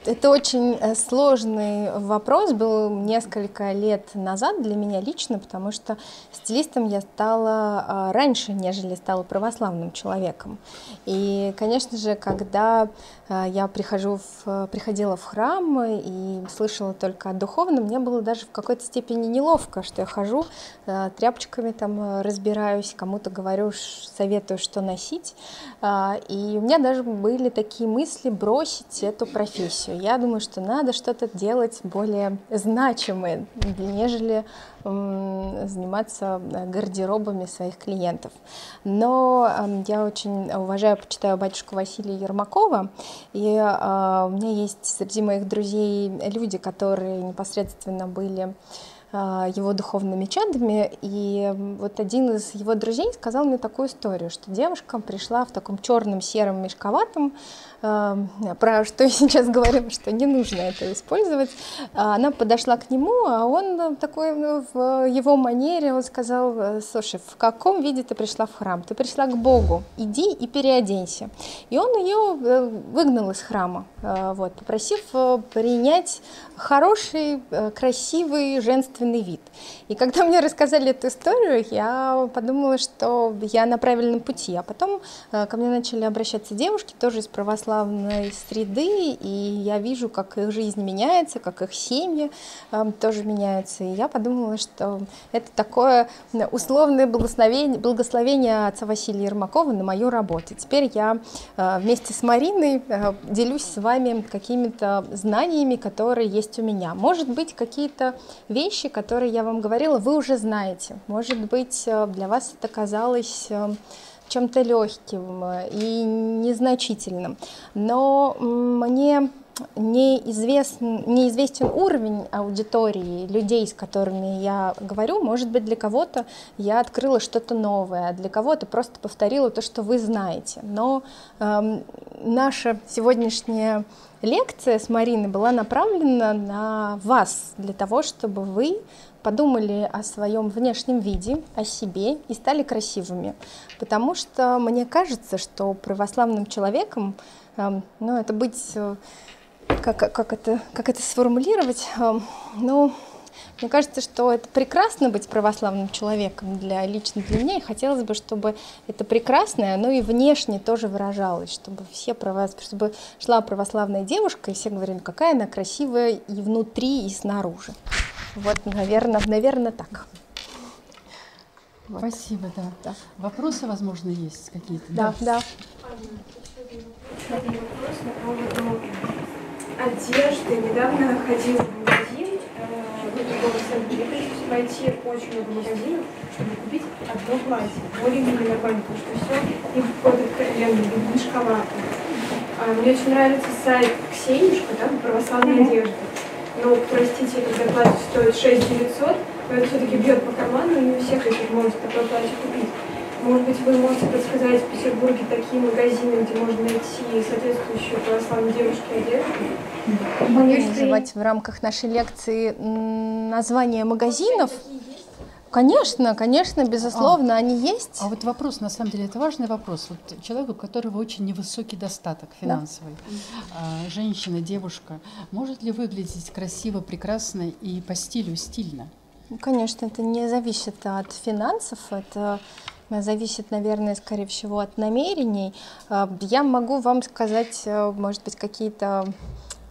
Это очень э, сложный вопрос, был несколько лет назад для меня лично, потому что стилистом я стала а, раньше, нежели стала православным человеком. И, конечно же, когда я прихожу в, приходила в храм и слышала только о духовном, мне было даже в какой-то степени неловко, что я хожу, тряпочками там разбираюсь, кому-то говорю, советую, что носить. И у меня даже были такие мысли, бросить эту профессию. Я думаю, что надо что-то делать более значимое, нежели заниматься э, гардеробами своих клиентов. Но я очень уважаю, почитаю батюшку Василия Ермакова, и а, у меня есть среди моих друзей люди, которые непосредственно были его духовными чадами. И вот один из его друзей сказал мне такую историю, что девушка пришла в таком черном, сером, мешковатом, а, про что я сейчас говорю, что не нужно это использовать. А, она подошла к нему, а он такой ну, в его манере, он сказал, слушай, в каком виде ты пришла в храм? Ты пришла к Богу, иди и переоденься. И он ее э, выгнал из храма, вот, попросив э, принять хороший, э, красивый, женственный вид. И когда мне рассказали эту историю, я подумала, что я на правильном пути. А потом э, ко мне начали обращаться девушки, тоже из православной среды, и я вижу, как их жизнь меняется, как их семьи э, тоже меняются. И я подумала, что это такое условное благословение, благословение отца Василия Ермакова на мою работу. Теперь я э, вместе с Мариной делюсь с вами какими-то знаниями, которые есть у меня. Может быть, какие-то вещи, которые я вам говорила, вы уже знаете. Может быть, э, для вас это казалось э, чем-то легким э, и незначительным. Но мне неизвестен, неизвестен уровень аудитории людей, с которыми я говорю. Может быть, для кого-то я открыла что-то новое, а для кого-то просто повторила то, что вы знаете. Но эм, наша сегодняшняя лекция с Мариной была направлена на вас, для того, чтобы вы подумали о своем внешнем виде, о себе и стали красивыми. Потому что мне кажется, что православным человеком, э, ну, это быть, э, как, как, это, как это сформулировать, э, ну, мне кажется, что это прекрасно быть православным человеком для лично для меня, и хотелось бы, чтобы это прекрасное, оно и внешне тоже выражалось, чтобы все право, чтобы шла православная девушка, и все говорили, какая она красивая и внутри, и снаружи. Вот, наверное, наверное, так. Вот. Спасибо, да. да. Вопросы, возможно, есть какие-то? Да, да. Вопрос по поводу одежды. Недавно ходила в магазин я хочу пойти очень много магазинов, чтобы купить одно платье, более-менее нормально, потому что все не входит откровенно, не мешковато. А, мне очень нравится сайт Ксенюшка, да, православная одежда. Но, простите, когда платье стоит 6 900, но это все-таки бьет по карману, и не у всех этих может такое платье купить. Может быть, вы можете подсказать в Петербурге такие магазины, где можно найти соответствующую православной девушке одежду? Боюсь называть в рамках нашей лекции названия магазинов. Конечно, конечно, безусловно, а, они есть. А вот вопрос, на самом деле, это важный вопрос. Вот человек, у которого очень невысокий достаток финансовый, да. женщина, девушка, может ли выглядеть красиво, прекрасно и по стилю стильно? Конечно, это не зависит от финансов, это зависит, наверное, скорее всего, от намерений. А, я могу вам сказать, э, может быть, какие-то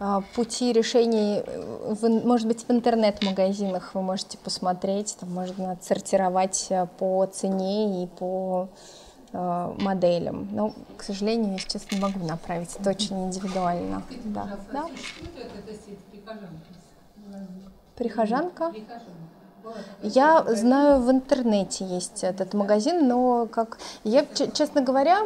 а, пути решений, э, может быть, в интернет-магазинах вы можете посмотреть, там можно отсортировать э, по цене и по моделям. Но, к сожалению, я сейчас не могу направить, это очень индивидуально. Да. Да? Прихожанка? Прихожанка. Я знаю, в интернете есть этот магазин, но как я, честно говоря,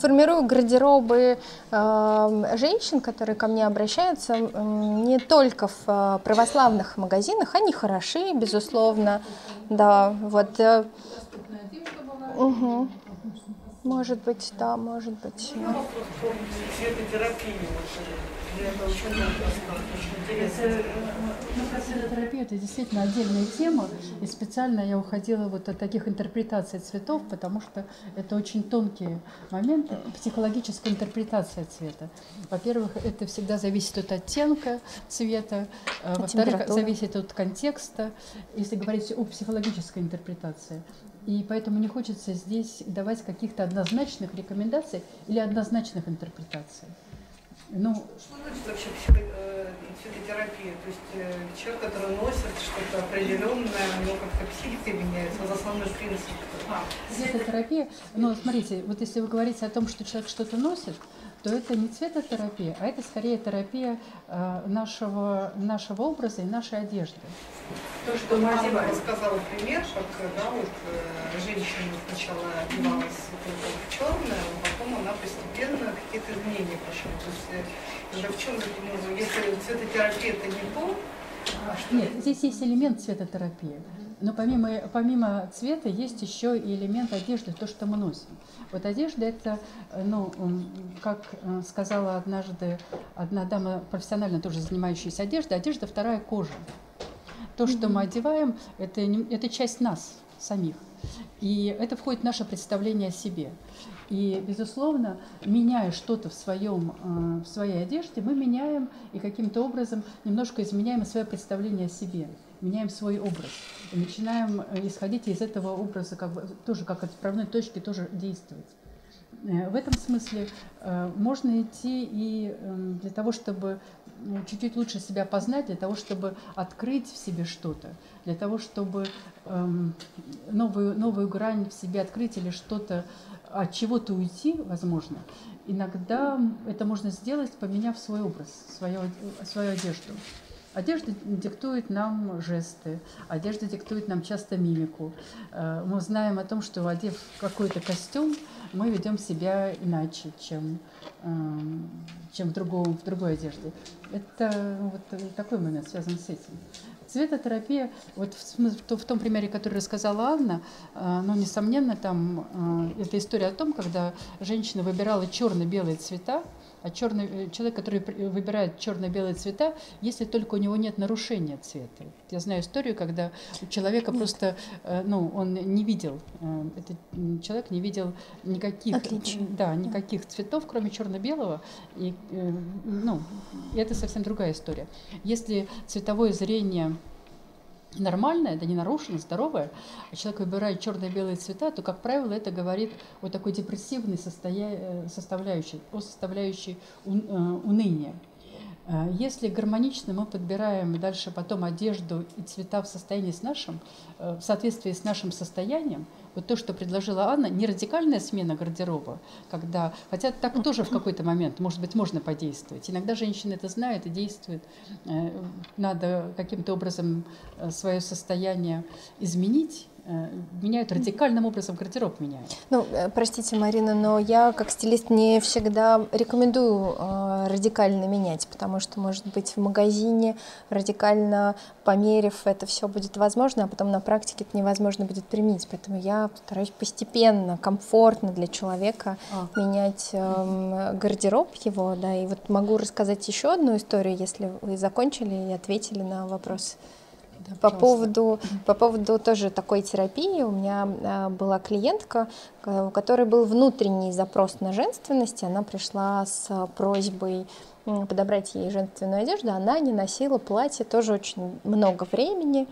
формирую гардеробы эм, женщин, которые ко мне обращаются, не только в э, православных магазинах, они хороши, безусловно, да, вот. Угу. Может быть, да, может быть. Терапия это действительно отдельная тема, и специально я уходила вот от таких интерпретаций цветов, потому что это очень тонкие моменты, психологическая интерпретация цвета. Во-первых, это всегда зависит от оттенка цвета, а во-вторых, зависит от контекста, если говорить о психологической интерпретации. И поэтому не хочется здесь давать каких-то однозначных рекомендаций или однозначных интерпретаций. Ну, что значит вообще э, психотерапия? То есть э, человек, который носит что-то определенное, у него как-то психика меняется, вот основной принцип. А, цветотерапия, ну, смотрите, вот если вы говорите о том, что человек что-то носит, то это не цветотерапия, а это скорее терапия э, нашего, нашего образа и нашей одежды. То, что Мадина рассказала пример, как да, вот, э, женщина сначала одевалась в черное, а потом она постепенно какие-то изменения пошли. То есть, э, в чем ну, если цветотерапия это не то, а Нет, здесь есть элемент цветотерапии. Но помимо, помимо цвета есть еще и элемент одежды, то, что мы носим. Вот одежда это, ну, как э, сказала однажды одна дама, профессионально тоже занимающаяся одеждой, одежда вторая кожа. То, что мы одеваем, это, это часть нас самих. И это входит в наше представление о себе. И, безусловно, меняя что-то в, своем, э, в своей одежде, мы меняем и каким-то образом немножко изменяем свое представление о себе, меняем свой образ. И начинаем э, исходить из этого образа, как бы, тоже как отправной точки, тоже действовать. Э, в этом смысле можно идти и эм, для того, чтобы ну, чуть-чуть лучше себя познать, для того, чтобы открыть в себе что-то, для того, чтобы эм, новую, новую грань в себе открыть или что-то от чего-то уйти, возможно, иногда это можно сделать, поменяв свой образ, свою, свою одежду. Одежда диктует нам жесты, одежда диктует нам часто мимику. Э, мы знаем о том, что одев какой-то костюм, мы ведем себя иначе, чем, э, чем в, другом, в другой одежде. Это вот такой момент связан с этим. Цветотерапия, вот в, в том примере, который рассказала Анна, э, ну, несомненно, там э, это история о том, когда женщина выбирала черно-белые цвета, а черный э, человек, который выбирает черно-белые цвета, если только у него нет нарушения цвета. Я знаю историю, когда у человека нет. просто, ну, он не видел, этот человек не видел никаких, Отлично. да, никаких цветов, кроме черно-белого, и, ну, это совсем другая история. Если цветовое зрение нормальное, да не нарушено, здоровое, человек выбирает черно-белые цвета, то, как правило, это говорит о такой депрессивной состоя... Э, составляющей, о составляющей э, уныния. Э, если гармонично мы подбираем дальше потом одежду и цвета в состоянии с нашим, в соответствии с нашим состоянием, вот то, что предложила Анна, не радикальная смена гардероба, когда, хотя так тоже в какой-то момент, может быть, можно подействовать. Иногда женщины это знают и действуют. Э, надо каким-то образом э, свое состояние изменить, меняют радикальным образом гардероб меняют. Ну, э, простите, Марина, но я как стилист не всегда рекомендую э, радикально менять, потому что, может быть, в магазине радикально померив это все будет возможно, а потом на практике это невозможно будет применить. Поэтому я стараюсь постепенно, комфортно для человека а. менять э, гардероб его, да. И вот могу рассказать еще одну историю, если вы закончили и ответили на вопрос. Да, по поводу, по поводу тоже такой терапии у меня а, была клиентка, у которой был внутренний запрос на женственность. Она пришла с просьбой подобрать ей женственную одежду. Она не носила платье тоже очень много времени.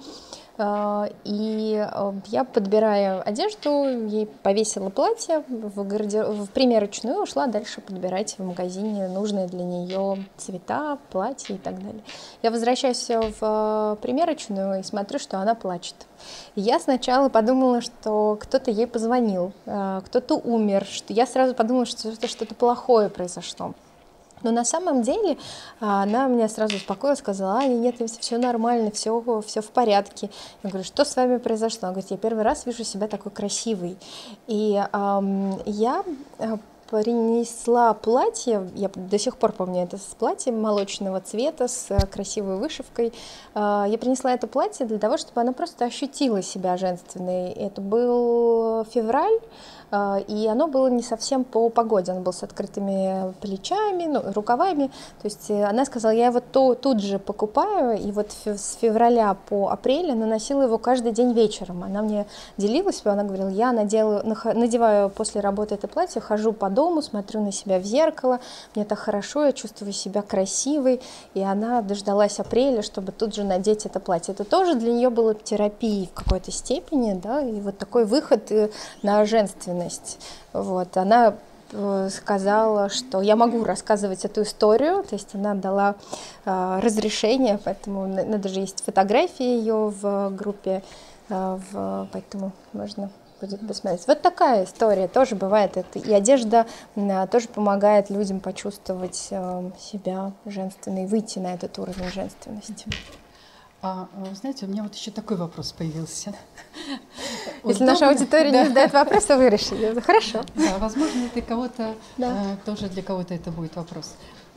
А, и э, я, подбирая одежду, ей повесила платье в, гардер... в примерочную ушла дальше подбирать в магазине нужные для нее цвета, платья и так далее. Я возвращаюсь в примерочную и смотрю, что она плачет. я сначала подумала, что кто-то ей позвонил, э, кто-то умер, что я сразу подумала, что это что-то плохое произошло. Но на самом деле а, она меня сразу успокоила, сказала, а, нет, все нормально, все, все в порядке. Я говорю, что с вами произошло? Она говорит, я первый раз вижу себя такой красивой. И эм, я принесла платье, я до сих пор помню это с платьем молочного цвета, с красивой вышивкой. А, я принесла это платье для того, чтобы она просто ощутила себя женственной. Это был февраль, а, и оно было не совсем по погоде, оно было с открытыми плечами, ну, рукавами, то есть э, она сказала, я его то, тут же покупаю, и вот с февраля по апрель она носила его каждый день вечером, она мне делилась, она говорила, я надела, надеваю после работы это платье, хожу по дому, смотрю на себя в зеркало, мне так хорошо, я чувствую себя красивой, и она дождалась апреля, чтобы тут же надеть это платье. Это тоже для нее было терапией в какой-то степени, да, и вот такой выход э, на женственность особенность. Вот, она э, сказала, что я могу рассказывать эту историю, то есть она дала э, разрешение, поэтому надо же есть фотографии ее в группе, э, в, поэтому можно будет посмотреть. Вот такая история тоже бывает. Это, и одежда э, тоже помогает людям почувствовать э, себя женственной, выйти на этот уровень женственности. А, знаете, у меня вот еще такой вопрос появился. Если наша аудитория не задает вопрос, то вы решили. Хорошо. Да, возможно, это кого-то, э, тоже для кого-то это будет вопрос.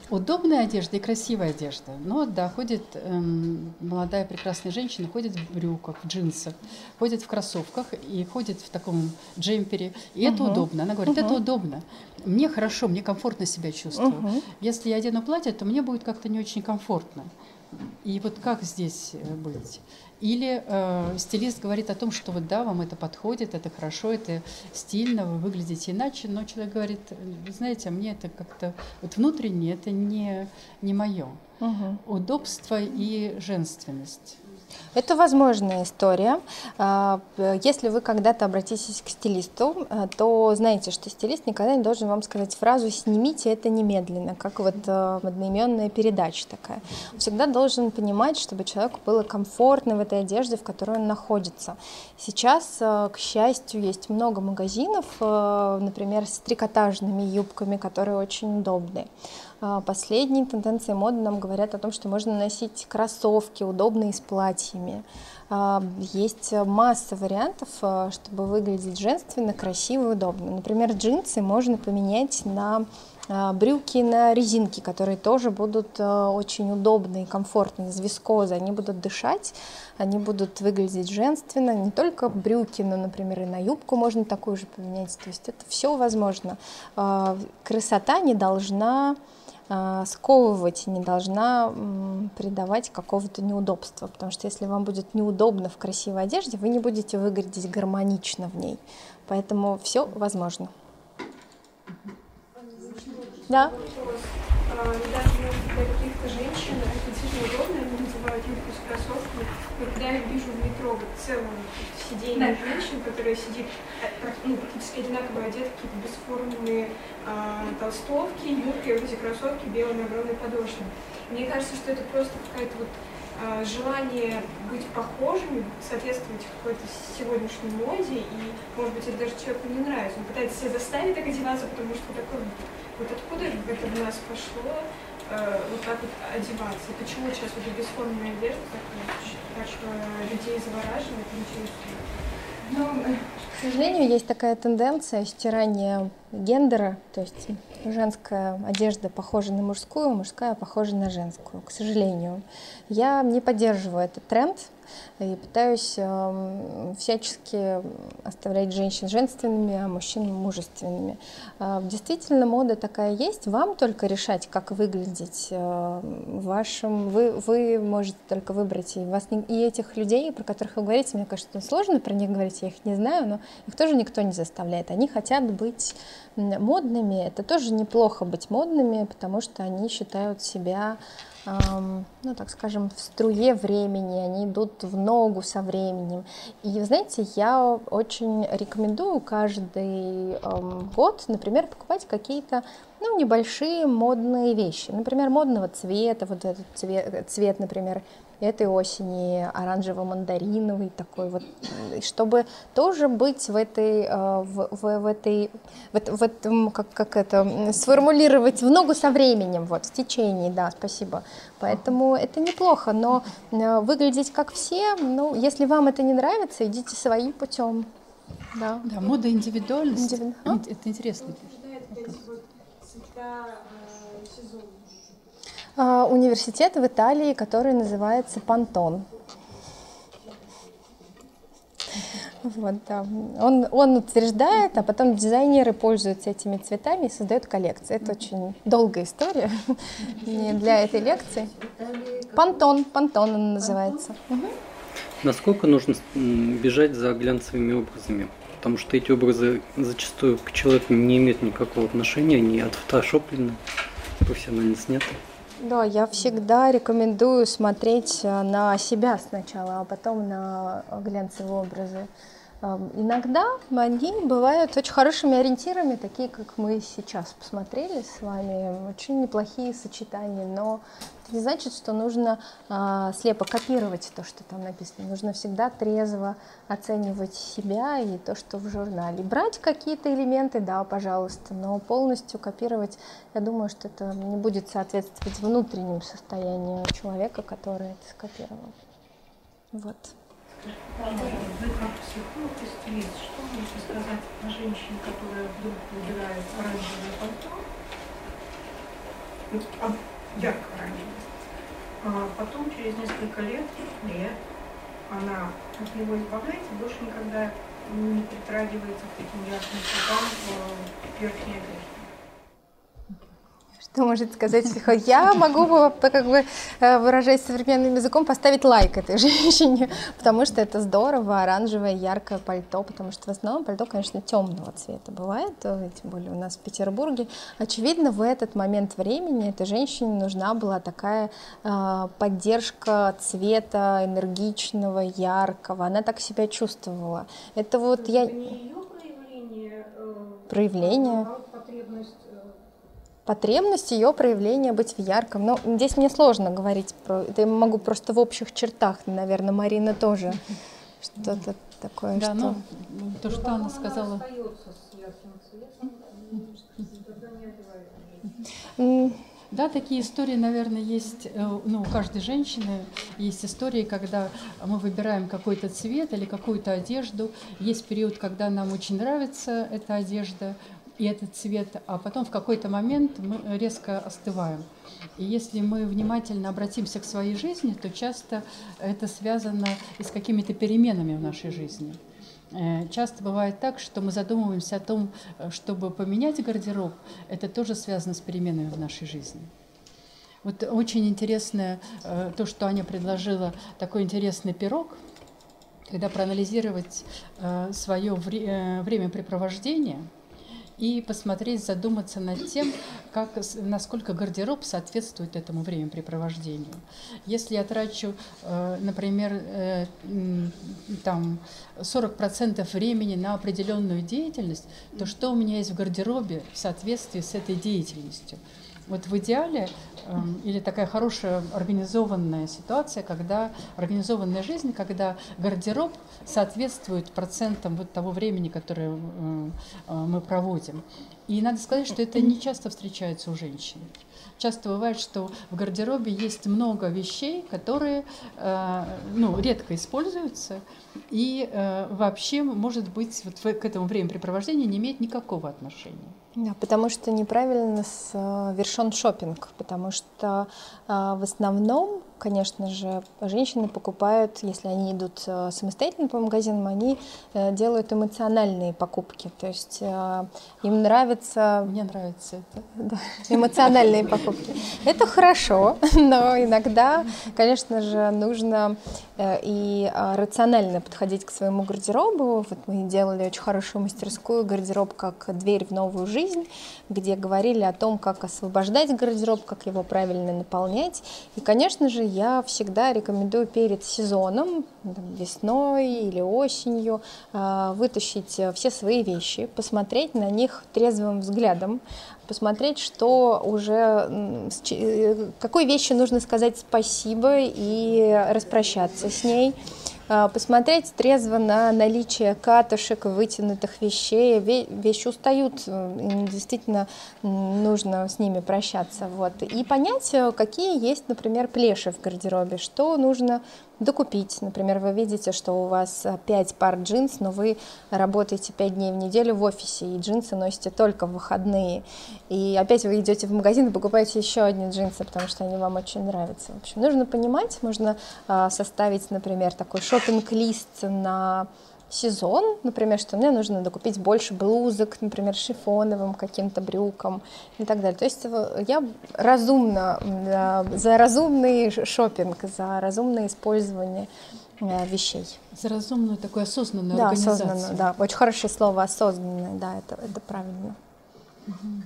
Удобная одежда и красивая одежда. Ну да, ходит эм, молодая прекрасная женщина, ходит в брюках, в джинсах, ходит в кроссовках и ходит в таком джемпере. И угу. это удобно. Она говорит, угу. это удобно. Мне хорошо, мне комфортно себя чувствую. Угу. Если я одену платье, то мне будет как-то не очень комфортно. И вот как здесь э, быть? Или э, стилист говорит о том, что вот да, вам это подходит, это хорошо, это стильно, вы выглядите иначе, но человек говорит, знаете, а мне это как-то вот внутренне это не, не мое. Угу. Удобство и женственность. Это возможная история. А, если вы когда-то обратитесь к стилисту, а, то знаете, что стилист никогда не должен вам сказать фразу «снимите это немедленно», как вот а, одноименная передача такая. Всегда должен понимать, чтобы человеку было комфортно в этой одежде, в которой он находится. Сейчас, к счастью, есть много магазинов, например, с трикотажными юбками, которые очень удобные. А, последние тенденции моды нам говорят о том, что можно носить кроссовки, удобные с платьями. А, есть масса вариантов, а, чтобы выглядеть женственно, красиво и удобно. Например, джинсы можно поменять на брюки на резинке, которые тоже будут очень удобные комфортные из вискозы. Они будут дышать, они будут выглядеть женственно. Не только брюки, но, например, и на юбку можно такую же поменять. То есть это все возможно. Красота не должна сковывать, не должна придавать какого-то неудобства, потому что если вам будет неудобно в красивой одежде, вы не будете выглядеть гармонично в ней. Поэтому все возможно. Да. А, для каких-то женщин это удобно, они называют юбку с кроссовками. Но когда я вижу в метро целом сиденье да. женщин, которая сидит э, ну, практически одинаково одеты, какие-то бесформенные а, толстовки, юбки, вот эти кроссовки белые на огромной подошве. Мне кажется, что это просто какая-то вот а, желание быть похожими, соответствовать какой-то сегодняшней моде, и, может быть, это даже человеку не нравится. Он пытается себя заставить так одеваться, потому что такой, вот откуда это в нас пошло, э, вот так вот одеваться. Почему сейчас вот бесформенная одежда так, так что людей завораживает, интересует? Ну, к сожалению, есть такая тенденция стирания гендера, то есть женская одежда похожа на мужскую, мужская похожа на женскую, к сожалению. Я не поддерживаю этот тренд, и пытаюсь э, всячески оставлять женщин женственными, а мужчин мужественными. Э, действительно, мода такая есть, вам только решать, как выглядеть э, вашим, вы, вы можете только выбрать, и, вас не, и этих людей, про которых вы говорите, мне кажется, сложно про них говорить, я их не знаю, но их тоже никто не заставляет, они хотят быть модными, это тоже неплохо быть модными, потому что они считают себя ну, так скажем, в струе времени, они идут в ногу со временем. И, знаете, я очень рекомендую каждый год, например, покупать какие-то ну, небольшие модные вещи. Например, модного цвета, вот этот цвет, цвет например, этой осени оранжево-мандариновый такой вот, чтобы тоже быть в этой, э, в, в, в этой, в, в этом, как, как это, сформулировать в ногу со временем, вот, в течение, да, спасибо. Поэтому это неплохо, но э, выглядеть как все, ну, если вам это не нравится, идите своим путем. Да, да мода индивидуальность. Индивиду... А? Это интересно. А, университет в Италии, который называется Пантон. Вот, да. он, он утверждает, а потом дизайнеры пользуются этими цветами и создают коллекции. Это очень долгая история не для этой лекции. Пантон, Пантон он называется. Насколько нужно бежать за глянцевыми образами? Потому что эти образы зачастую к человеку не имеют никакого отношения, они отфотошоплены, профессионально сняты. Да, я всегда рекомендую смотреть э, на себя сначала, а потом на глянцевые образы. Иногда они бывают очень хорошими ориентирами, такие, как мы сейчас посмотрели с вами, очень неплохие сочетания, но это не значит, что нужно а, слепо копировать то, что там написано. Нужно всегда трезво оценивать себя и то, что в журнале. Брать какие-то элементы, да, пожалуйста, но полностью копировать, я думаю, что это не будет соответствовать внутреннему состоянию человека, который это скопировал. Вот. Вы как психолог стилист, что можете сказать о женщине, которая вдруг выбирает оранжевое пальто, а, ярко оранжевое, а потом через несколько лет, лет она от него избавляется, больше никогда не притрагивается к таким ярким цветам в верхней одежде. Что может сказать? Я могу, как бы э, выражаясь современным языком, поставить лайк этой женщине, потому что это здорово, оранжевое, яркое пальто, потому что в основном пальто, конечно, темного цвета бывает, тем более у нас в Петербурге. Очевидно, в этот момент времени этой женщине нужна была такая э, поддержка цвета энергичного, яркого. Она так себя чувствовала. Это вот это я... Не ее проявление, э, проявление. А потребность потребность ее проявления быть в ярком. Но ну, здесь мне сложно говорить про это. Я могу просто в общих чертах, наверное, Марина тоже что-то такое. Да, что... ну, то, что она сказала. Да, такие истории, наверное, есть, э, ну, у каждой женщины есть истории, когда мы выбираем какой-то цвет или какую-то одежду. Есть период, когда нам очень нравится эта одежда, и этот цвет, а потом в какой-то момент мы резко остываем. И если мы внимательно обратимся к своей жизни, то часто это связано и с какими-то переменами в нашей жизни. Э, часто бывает так, что мы задумываемся о том, чтобы поменять гардероб, это тоже связано с переменами в нашей жизни. Вот очень интересное э, то, что Аня предложила, такой интересный пирог, когда проанализировать э, свое времяпрепровождение – и посмотреть, задуматься над тем, как, насколько гардероб соответствует этому времяпрепровождению. Если я трачу, э, например, э, там 40% времени на определенную деятельность, то что у меня есть в гардеробе в соответствии с этой деятельностью? Вот в идеале эм, или такая хорошая организованная ситуация, когда организованная жизнь, когда гардероб соответствует процентам вот того времени, которое э, э, мы проводим. И надо сказать, что это не часто встречается у женщин. Часто бывает, что в гардеробе есть много вещей, которые э, ну, редко используются и вообще, может быть, вот к этому времяпрепровождению не имеет никакого отношения. Да, потому что неправильно совершен шопинг, потому что э, в основном конечно же, женщины покупают, если они идут э, самостоятельно по магазинам, они э, делают эмоциональные покупки. То есть э, им нравится... Мне нравится это. Да, эмоциональные покупки. Это хорошо, но иногда, конечно же, нужно и рационально подходить к своему гардеробу. Вот мы делали очень хорошую мастерскую гардероб как дверь в новую жизнь, где говорили о том, как освобождать гардероб, как его правильно наполнять. И, конечно же, я всегда рекомендую перед сезоном, весной или осенью, а, вытащить все свои вещи, посмотреть на них трезвым взглядом, посмотреть, что уже, э, какой вещи нужно сказать спасибо и распрощаться с ней, посмотреть трезво на наличие катышек, вытянутых вещей. Вещи устают, э, действительно нужно с ними прощаться. Вот. И понять, э, какие есть, например, плеши в гардеробе, что нужно докупить. Например, вы видите, что у вас 5 пар джинс, но вы работаете 5 дней в неделю в офисе, и джинсы носите только в выходные. И опять вы идете в магазин и покупаете еще одни джинсы, потому что они вам очень нравятся. В общем, нужно понимать, можно а, составить, например, такой шопинг-лист на сезон, например, что мне нужно докупить больше блузок, например, шифоновым каким-то брюкам и так далее. То есть я разумно, за разумный шопинг, за разумное использование э, вещей. За разумную такую осознанную да, организацию. Осознанную, да, очень хорошее слово осознанное, да, это, это правильно. Угу.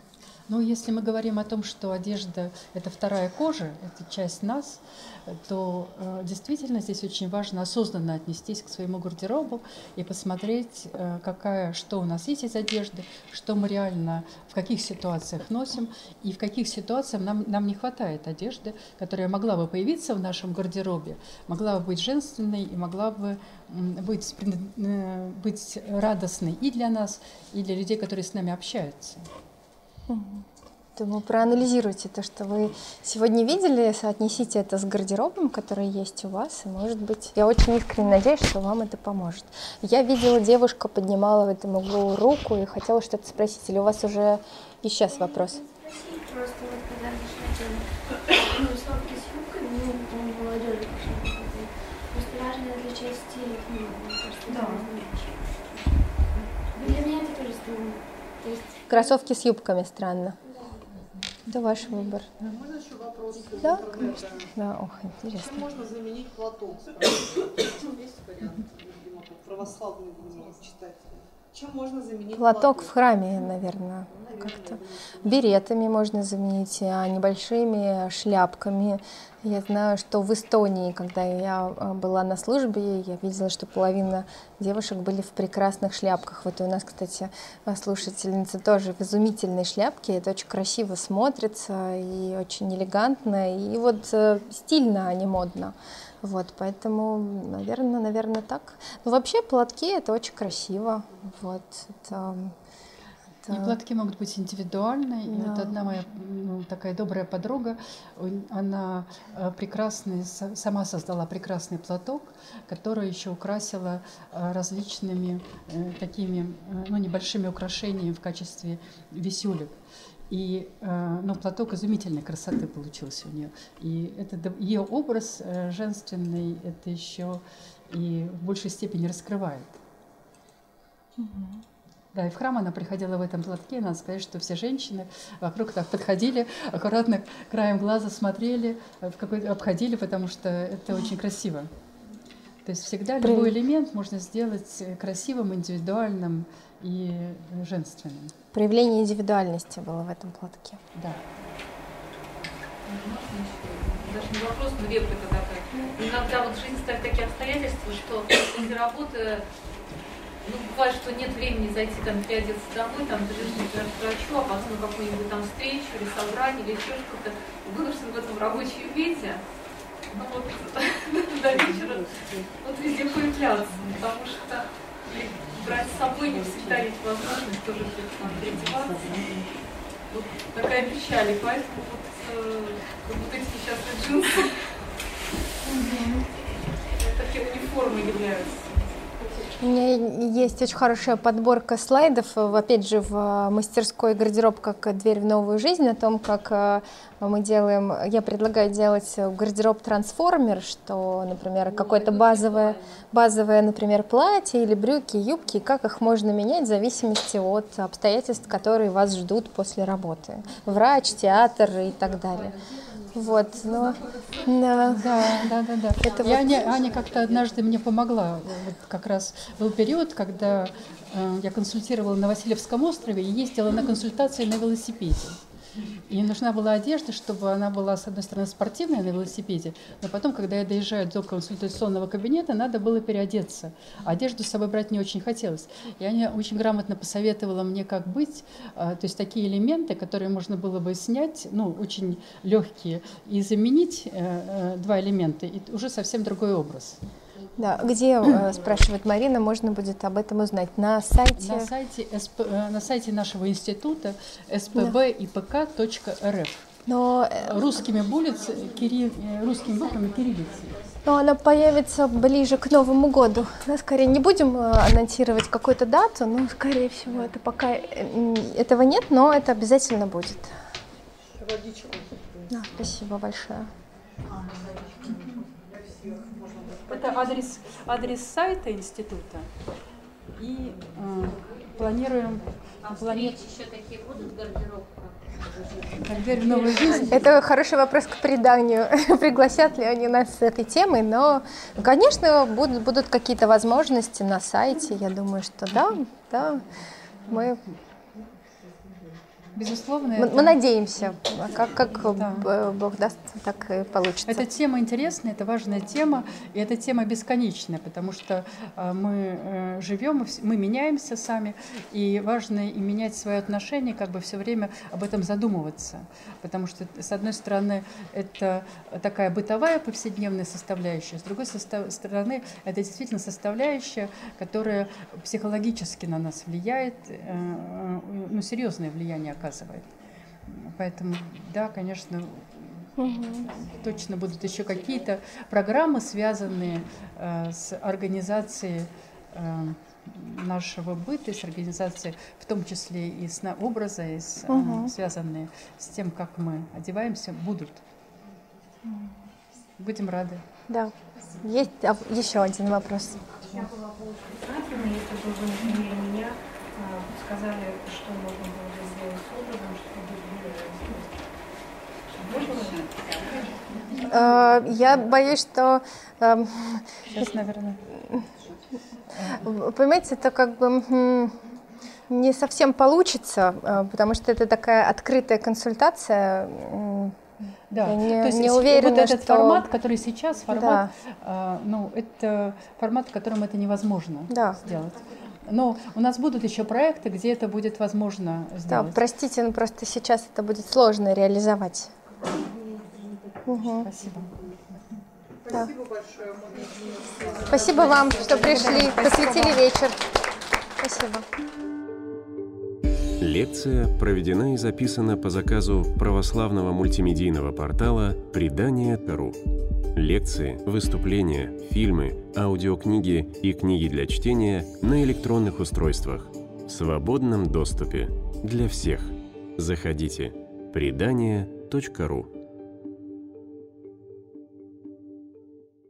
Ну, если мы говорим о том, что одежда – это вторая кожа, это часть нас, то э, действительно здесь очень важно осознанно отнестись к своему гардеробу и посмотреть, э, какая, что у нас есть из одежды, что мы реально в каких ситуациях носим и в каких ситуациях нам, нам не хватает одежды, которая могла бы появиться в нашем гардеробе, могла бы быть женственной и могла бы быть, э, быть радостной и для нас, и для людей, которые с нами общаются. Думаю, проанализируйте то, что вы сегодня видели, соотнесите это с гардеробом, который есть у вас, и, может быть, я очень искренне надеюсь, что вам это поможет. Я видела, девушка поднимала в этом углу руку и хотела что-то спросить, или у вас уже исчез вопрос? Просто вот когда зашла тема стопки с юбками, ну, по молодежи пошла просто важно отличать стиль от меня, мне кажется, да. Для меня это тоже странно. Кроссовки с юбками странно. Это ваш выбор. А можно еще вопрос? Да, конечно. Да, ох, интересно. Чем можно заменить платок? Есть вариант, православный читатель. Чем можно заменить платок? Платок в храме, наверное, как-то. Беретами можно заменить, а небольшими шляпками. Я знаю, что в Эстонии, когда я а, была на службе, я видела, что половина девушек были в прекрасных шляпках. Вот у нас, кстати, слушательница тоже в изумительной шляпке. Это очень красиво смотрится и очень элегантно, и вот э, стильно, а не модно. Вот, поэтому, наверное, наверное, так. Но вообще платки это очень красиво. Вот, это... И платки могут быть индивидуальные. Да. И вот одна моя ну, такая добрая подруга, она э, прекрасный, сама создала прекрасный платок, который еще украсила э, различными э, такими ну, небольшими украшениями в качестве висюлек. И ну, платок изумительной красоты получился у нее. И это ее образ женственный это еще и в большей степени раскрывает. Угу. Да, и в храм она приходила в этом платке, и надо сказать, что все женщины вокруг так подходили, аккуратно краем глаза смотрели, э, в какой обходили, потому что это очень красиво. То есть всегда любой элемент можно сделать красивым, индивидуальным и женственным проявление индивидуальности было в этом платке. Да. Даже не вопрос, но реплика такая. Иногда вот жизнь ставит такие обстоятельства, что после работы ну, бывает, что нет времени зайти там переодеться домой, там например, к врачу, а потом на какую-нибудь там встречу или собрание, или еще что-то, вынужден в этом рабочем виде, ну вот до вечера вот везде появляться, потому что брать с собой не всегда есть возможность тоже все переодеваться. Вот такая печаль, и поэтому вот, э, вот эти несчастные джинсы, такие униформы являются. У меня есть очень хорошая подборка слайдов, опять же, в мастерской гардероб как дверь в новую жизнь, о том, как э, мы делаем, я предлагаю делать гардероб трансформер, что, например, какое-то базовое, базовое, например, платье или брюки, юбки, как их можно менять в зависимости от обстоятельств, которые вас ждут после работы. Врач, театр и так далее. Вот, но да, да, да, да. да. Это и вот... Аня, Аня как-то однажды мне помогла. Вот как раз был период, когда э, я консультировала на Васильевском острове и ездила на консультации на велосипеде. И нужна была одежда, чтобы она была, с одной стороны, спортивная на велосипеде, но потом, когда я доезжаю до консультационного кабинета, надо было переодеться. Одежду с собой брать не очень хотелось. И Аня очень грамотно посоветовала мне, как быть. А, то есть такие элементы, которые можно было бы снять, ну, очень легкие, и заменить э, э, два элемента, и уже совсем другой образ. Да, где, э, спрашивает Марина, можно будет об этом узнать? На сайте? На сайте, СП, э, на сайте нашего института spbipk.rf. Но э, русскими булиц, кирилл, русскими буквами кириллицей. Но она появится ближе к Новому году. Да, скорее не будем анонсировать какую-то дату, но скорее всего это пока этого нет, но это обязательно будет. Да, спасибо большое. Это адрес, адрес сайта института. И э, планируем... А плани... еще такие будут гардеробка? Это хороший вопрос к преданию. Пригласят ли они нас с этой темой, но, конечно, будут, будут какие-то возможности на сайте. Я думаю, что да, да. Мы Безусловно. Мы, это... мы надеемся, а как, как да. Бог даст, так и получится. Эта тема интересная, это важная тема, и эта тема бесконечная, потому что а, мы э, живем, мы меняемся сами, и важно и менять свое отношение, как бы все время об этом задумываться, потому что, с одной стороны, это такая бытовая повседневная составляющая, с другой стороны, это действительно составляющая, которая психологически на нас влияет, э, э, ну, серьезное влияние оказывает. Поэтому, да, конечно, угу. точно будут еще какие-то программы, связанные э, с организацией э, нашего быта, с организацией, в том числе и с образа, и с, угу. э, связанные с тем, как мы одеваемся, будут. Будем рады. Да. Есть а, еще один вопрос. Я была бы очень если бы вы меня, сказали, что можно было бы сделать с образом, чтобы были Э, я боюсь, что... эм, Сейчас, наверное. Понимаете, это как бы не совсем получится, э, потому что это такая открытая консультация. Да, Я не- то есть не уверена, вот этот что- формат, который сейчас, формат, Да. а, ну, это формат, в котором это невозможно Да. сделать. Но у нас будут еще проекты, где это будет возможно Да, сделать. простите, но просто сейчас это будет сложно реализовать. Мгм. Спасибо. Спасибо большое. Спасибо вам, что пришли, посвятили вечер. Спасибо. Лекция проведена и записана по заказу православного мультимедийного портала «Предание.ру». Лекции, выступления, фильмы, аудиокниги и книги для чтения на электронных устройствах в свободном доступе для всех. Заходите. «Предание.ру»